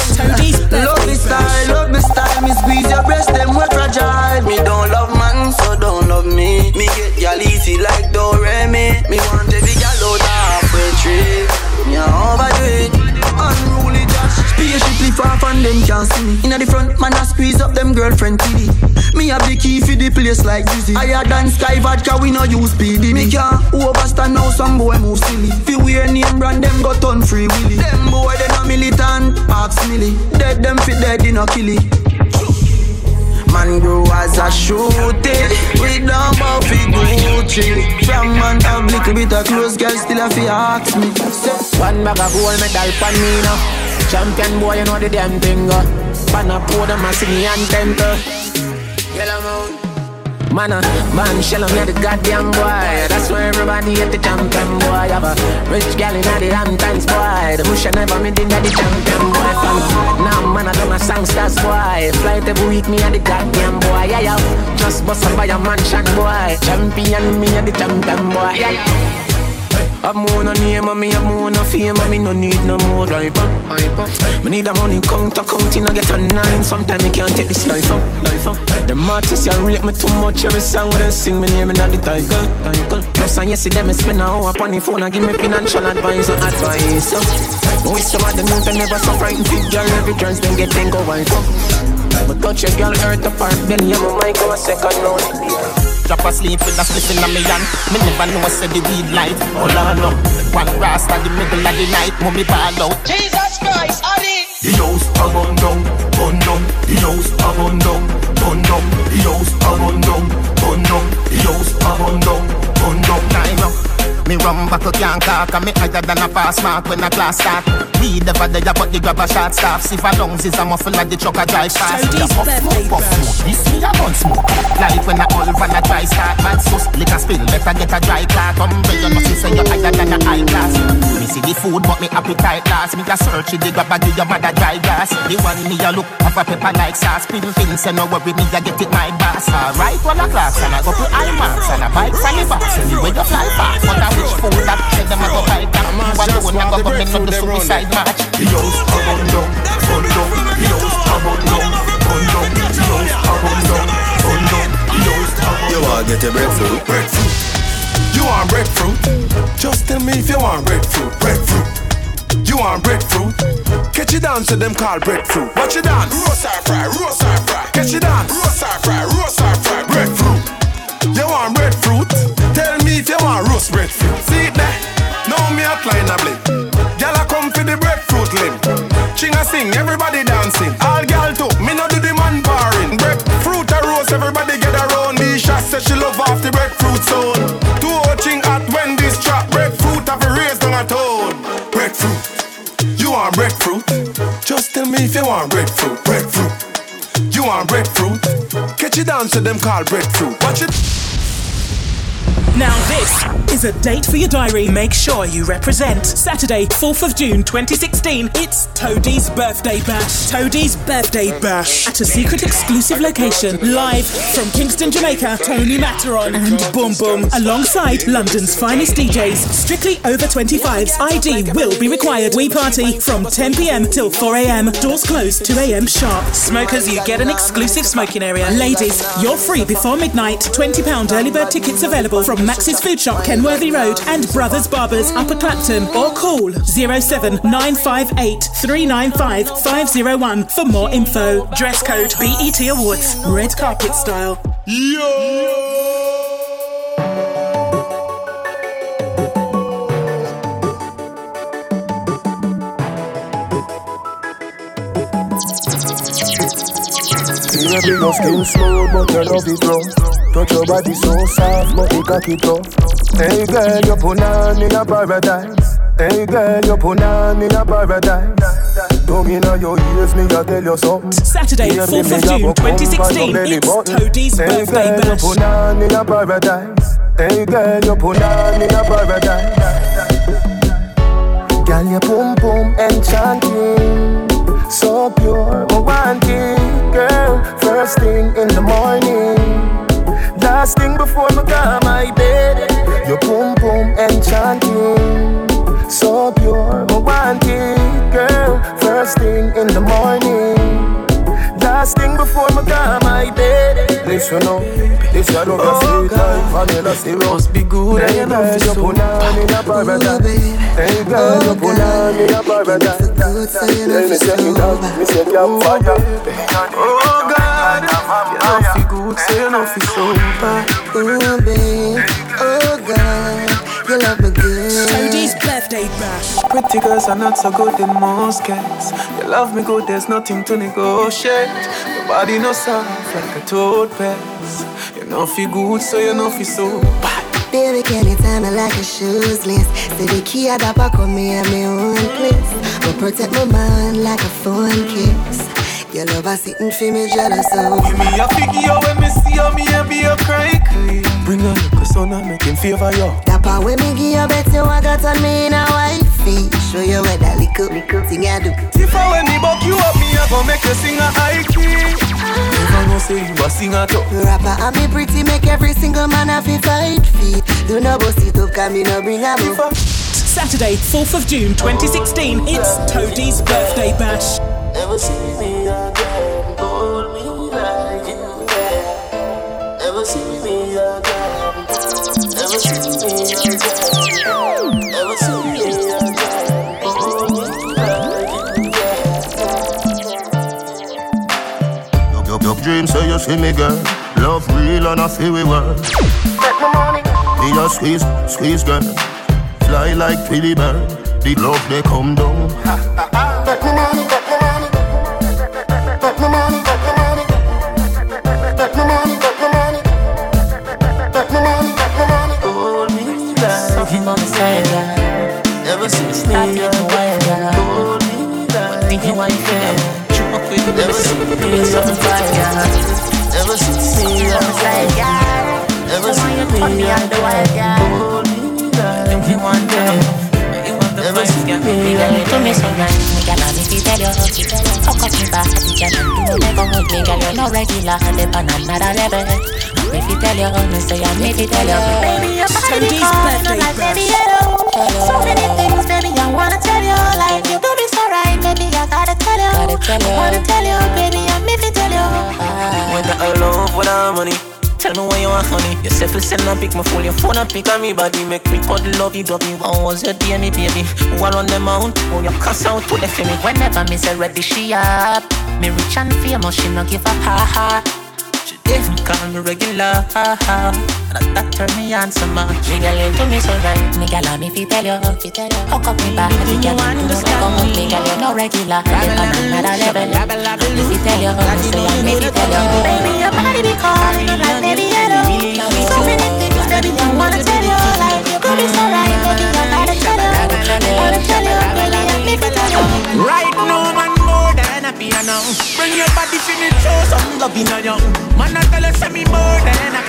Speaker 18: Love me style, love me style. Me squeeze your breast, them we fragile. Me don't love man, so don't love me. Me get y'all easy like Doremi. Me want every gal out halfway trip. Me a overdo it. Unruly Josh, spaceship lift off and them can't see me. Inna the front, man a squeeze up them girlfriend kitty. Me have the key for the place like Dizzy. Higher than Sky Vodka, we no use PD. Me can't overstand now, some boy move silly. Fi wear name brand, them got turn free willy. Them boy they no militant, ask milly. Dead them fit dead, they no killy. Man grow as a shooting. We don't bow fi Gucci. From man have little bit of clothes Girl still a fi ask me.
Speaker 29: One bag of gold medal pan me now. Champion boy you know the damn thing uh. Pan a pour them a sing the anthem to Yellow moon Man, uh, man, shell me the goddamn boy. That's why everybody hate the champion boy. Have a rich gal in the Hamptons boy. The bush never meet in the champion boy. Fam. Now man, I do my songsters boy. Flight every week, me and the goddamn boy. Yeah, yeah. Just bust up by a mansion boy. Champion, me and the champion boy. Yeah, yeah. I'm more no name and me I'm more no fame and me no need no more driver. Me need a money count counting I get a nine. Sometimes me can't take this life up, life up. Them artists you rate me too much. Every song when they sing me name in the title. Plus and see them spend a hour upon the phone and give me financial advice and advice. We some of them youth never so frightened. Big girl every turns then get then go wife up. But touch a girl hurt apart, then you my mic go a second round.
Speaker 22: Drop asleep with a split in a me hand. Me never know say the weed light. Hold on up One rasta the middle of the night. Mummy ball out.
Speaker 30: Jesus Christ, Ali.
Speaker 24: The house a bun down, bun down. The house a bun down, bun down. The house a bun down, bun down. The house a bun down, bun down
Speaker 22: Time up me rum back can't talk And me higher than a pass mark when a class start. Weed never there but the grab a shot staff See for lungs is a muffle like the truck a drive fast.
Speaker 2: Tony's
Speaker 22: puff,
Speaker 2: birthday
Speaker 22: puff, puff, This me a gun smoke. Like when a all van a dry start Bad sauce, liquor spill, better get a dry cloth. Umbrella must say you higher than a high class. Me see the food but me appetite last. Me a search the grab a give your mother dry grass. The one me a look, have a pepper like sauce. Pin things, say no worry, me a get it my boss. Alright, one a class and I go to marks And a bike from the box, Send me where you fly back But I wish fool that said them I go fight back You alone a go go make up the suicide match
Speaker 24: The house a run down, run down The house a
Speaker 29: run down, run down The house a run down, run down The house a run down
Speaker 24: You wanna get a breadfruit,
Speaker 15: breadfruit You want breadfruit? Just tell me if you want breadfruit, breadfruit you want breadfruit? Catch it down to them call breadfruit. Watch it down. Roast or fry, roast or fry. Catch it down. Roast or fry, roast or fry. Breadfruit. You want breadfruit? Me if you want roast breadfruit. See it there? Now me a line a blink. Gyal a come for the breadfruit limb. Ching a sing, everybody dancing. All gyal too, me no do the man barring. Breadfruit a roast, everybody get around. The shot said she love off the breadfruit zone. Two o ching at when this trap breadfruit have a raise down a tone. Breadfruit, you want breadfruit? Just tell me if you want breadfruit. Breadfruit, you want breadfruit? Catch it down to them call breadfruit. Watch it.
Speaker 2: Now, this is a date for your diary. Make sure you represent. Saturday, 4th of June 2016, it's Toadie's birthday bash. Toadie's birthday bash at a secret exclusive location. Live from Kingston, Jamaica, Tony Matterhorn and Boom Boom. Alongside London's finest DJs. Strictly over 25s. ID will be required. We party from 10 pm till 4 am. Doors close 2 am sharp. Smokers, you get an exclusive smoking area. Ladies, you're free before midnight. £20 early bird tickets available from Max's Food Shop, Kenworthy Road, and Brothers Barbers, Upper Clapton, or call 07958 395 501 for more info. Dress code BET Awards, red carpet style.
Speaker 24: Your skin smooth, but your love it rough. Touch your body so soft, but it cock it up. Hey girl, you put on in a paradise. Hey girl, you put on in a paradise. Don't your ears, me I tell you something.
Speaker 2: Saturday, 4th of June 2016, it's Toadie's
Speaker 24: Hey
Speaker 2: birthday
Speaker 24: girl, you
Speaker 2: bash.
Speaker 24: put on in a paradise. Hey girl, you put on in a paradise. Girl, your boom boom enchanting, so pure, I want it, girl. First thing in the morning, last thing before me go my bed. Your boom boom enchanting, so pure, I want it, girl. First thing in the morning, last thing before me go my bed. Listen up, this your love oh, sweet oh, oh, like vanilla syrup. Must be good,
Speaker 13: you know it's
Speaker 24: oh,
Speaker 13: you
Speaker 24: put on in a paradise. Hey girl, you put on in a paradise. Hey, me say it out, me say it fire.
Speaker 13: Oh God, you know feel good, say you know feel sober.
Speaker 31: Oh babe, oh God, you love me good.
Speaker 2: Toadie's birthday bash.
Speaker 13: Pretty girls are not so good in most cases. You love me good, there's nothing to negotiate. Your body no soft like a toad pass. You know feel good, so you know feel so bad.
Speaker 31: Baby, can you tell me like a shoes list? Say the key at the back of me and my own place. But protect my mind like a phone kiss. Your love is sitting for me jealous of.
Speaker 13: Give me a figure when me see you, me and be a cry clean. Bring a little son and make him favor you.
Speaker 31: That part when me give you bet you I got on me in a wifey. Show you where that little, little thing I do.
Speaker 13: If I when me buck you up, me a go make you sing a high key. Never know say you a singer too.
Speaker 31: Rapper and me pretty make every single man have a fight feet. Do no bust it up, can me no bring a move.
Speaker 2: Saturday, 4th of June 2016, it's Toadie's birthday bash.
Speaker 31: Ever see me again? Hold me like you can. Ever see me again? Ever see me again?
Speaker 24: Your say you see me girl. Love real and I feel we work.
Speaker 31: Take my money.
Speaker 24: Me a squeeze, squeeze girl. Fly like Philly bird. The love they come down.
Speaker 31: Take my money. Take my money. Me,
Speaker 26: girl. You're no regular. Live on another level. Me fi tell you, me say I me fi tell you. Baby, your body
Speaker 2: Toadie's
Speaker 26: on,
Speaker 2: birthday
Speaker 26: like baby, hello. So many things, baby, I wanna tell you. Like you do me so right, baby, I gotta tell you. Gotta tell you. Wanna tell you, baby, I me fi tell you. Uh-huh.
Speaker 17: When I love with our money. Tell me why you want honey. You
Speaker 16: fi send a pic, my phone your phone a pic of me body make me cuddle love you, love you. How was your day, me baby? Who are on the mount? Oh, you cuss out to the me.
Speaker 26: Whenever me say ready, she up. Me rich and famous, she no give a ha ha.
Speaker 16: She didn't call me regular. And that turn me on so much.
Speaker 26: Me girl into me so right. Me girl me fi tell you, fi tell you. Hook up me back, me girl you know come up. Me girl you no regular. You on another level. Me fi tell you, me say I me fi tell you. Baby your body be calling like baby hello. So many things baby I wanna tell you. Like you could be so right, baby I gotta tell you. I wanna tell you, baby I me fi tell you.
Speaker 21: Right now, man, than a piano. Bring your body for me, show some love in a young. Man, I tell you, say me more than a.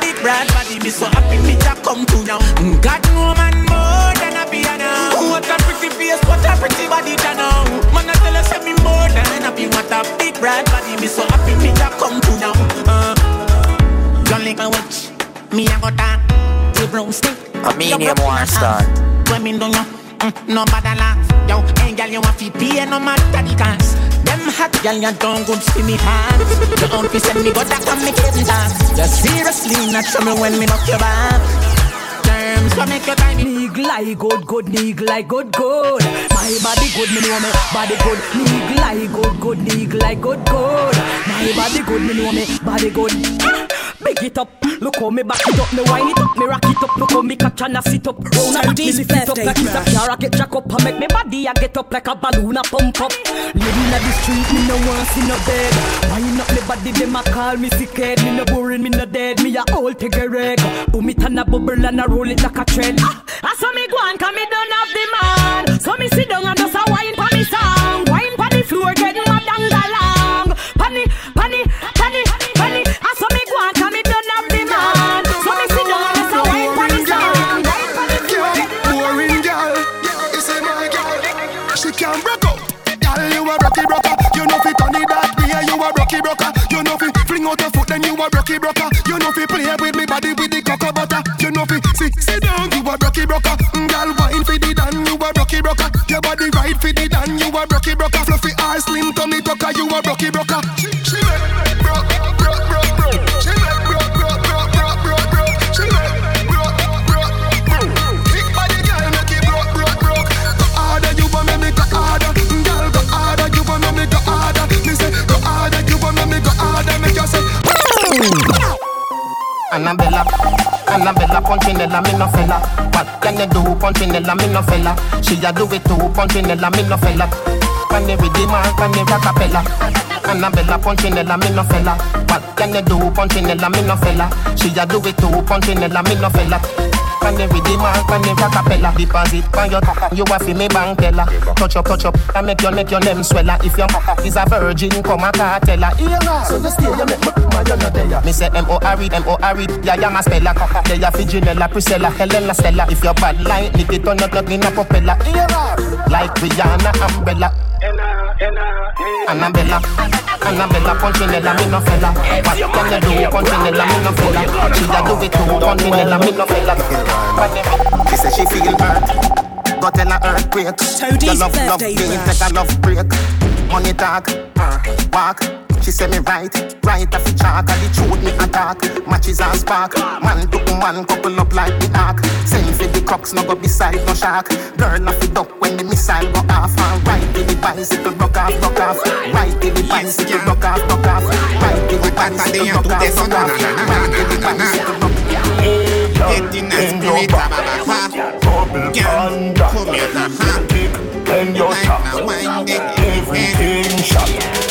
Speaker 21: Big brand body, me so happy me to come to now. God, no man, more than a piano. What a pretty face, what a pretty body, Jano. Man, I tell you, say me more than a piano. What a big brand body, me so happy me to come to now. Uh, you like a witch, me a go down. The brown stick.
Speaker 16: I mean, him one star.
Speaker 21: When me do you, mm, no bother laugh. Yo, hey girl, you want fi pay no matter the cost. Them hot girl, you don't good see me hands. You don't fi send me but I can make it dance. You seriously not me when me knock your back. Terms so make your time.
Speaker 4: Nig like good, good, nig like good, good. My body good, me know me body good. Nig like good, good, nig like good, good. My body good, me know me body good. Ah! Big it up, look how me back it up, me wind it up, me rock it up, look how me catch and I sit up. Round and me lift it up like it's a car, I get jack up, I make me body I get up like a balloon, I pump up. Living at the street, me no want see no bed. Wind up me body, them a call me sick head, me no boring, me no dead, me a old take a reg. Boom it and a bubble and a roll it like a trend. Ah, I saw me go on, cause me don't have the man. So me sit down and just a wine for me song. Wine for the floor, get
Speaker 1: out foot, then you a rocky broker. You know fi play with me body with the cocoa butter. You know fi sit sit down, you a rocky broker. Mm, Girl, wine fi the dan, you a rocky broker. Your body right fi the dan, you a rocky broker. Fluffy eyes, slim tummy tucker, you a rocky broker.
Speaker 22: Annabella, Punchinella, me no fella. What can you do, Punchinella, me no fella? She a do it too, Punchinella, me no fella. Can you redeem her, can you rockapella? Annabella, Punchinella, me no fella. What can you do, Punchinella, me no fella? She a do it too, Punchinella, me no fella. You redeem her, can you rockapella? Deposit on your you a fi me bank teller. Touch up, touch up, and make your make your name swella. If your is a virgin, come a cartella. Yeah, so you stay, you make me mad, you not there. Me say M O R E, M O R E, yeah, yeah, my speller. They a fi Janella, Priscilla, Helena, Stella. If your bad like lick it on your plug in a propeller. Yeah, like Rihanna, Umbrella. Annabella, Annabella, Punchinella, me no fella. What you do, Punchinella, me no fella? She a do it too, Punchinella, me no fella. She say she feel hurt. Go tell her earthquake.
Speaker 2: Toadie's
Speaker 22: Your love, love,
Speaker 2: birthday
Speaker 22: me
Speaker 2: bash.
Speaker 22: take a love break. Money talk, uh, walk. She say me right, right off the chalk. And the truth me attack. Matches and spark. Man to man couple up like the ark. Send for the crocs, no go beside no shark. Girl off the duck when the missile go off. And right to the bicycle, rock off, rock off. Right to the bicycle, rock off, rock off. Right to the bicycle, rock off, rock off. Right to the bicycle, rock off.
Speaker 32: Get in the spirit, ha Girl, come here, ha
Speaker 1: And your
Speaker 32: top, everything shot.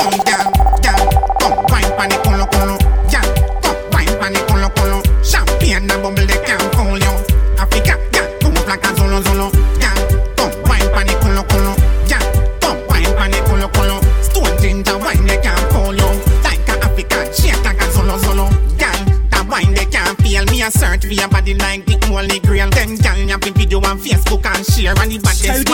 Speaker 32: Facebook and the baddest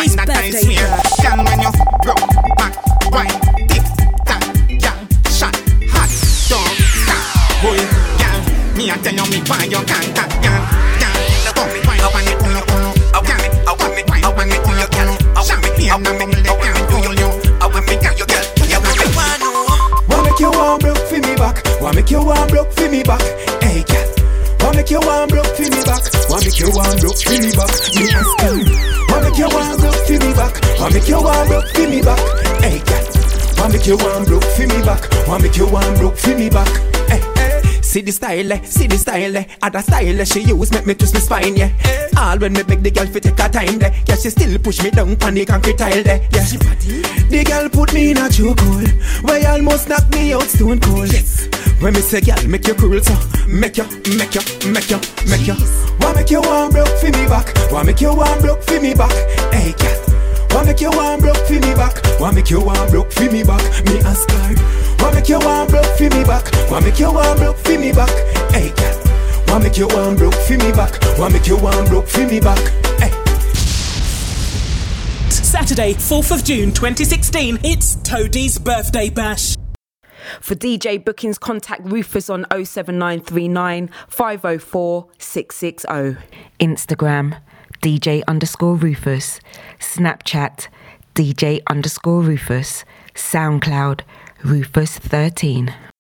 Speaker 33: make you one broke for me back. Want make you one broke for me back. Hey. See the style, eh, see the style, eh. Other style eh, she use make me twist my spine, yeah. All when me beg the girl fi take her time, there. Yeah, she still push me down on the concrete tile, there. Yeah. The girl put me in a chokehold, where almost knock me out stone cold. Yes. When me say, girl, make you cool, so make you, make you, make you, make you. Why make you one broke for me back? Why make you one broke for me back? Hey, girl. Why make you one broke for me back? Why make you one broke for me back? Me ask her. Why make you one broke for me back? Why make you one broke for me back? Hey, girl. Why make you one broke for me back? Why make you one broke for me back? Hey.
Speaker 2: Saturday, 4th of June 2016, it's Toadie's birthday bash.
Speaker 34: For DJ bookings, contact Rufus on 07939 504 660.
Speaker 35: Instagram, DJ underscore Rufus. Snapchat, DJ underscore Rufus. SoundCloud, Rufus13.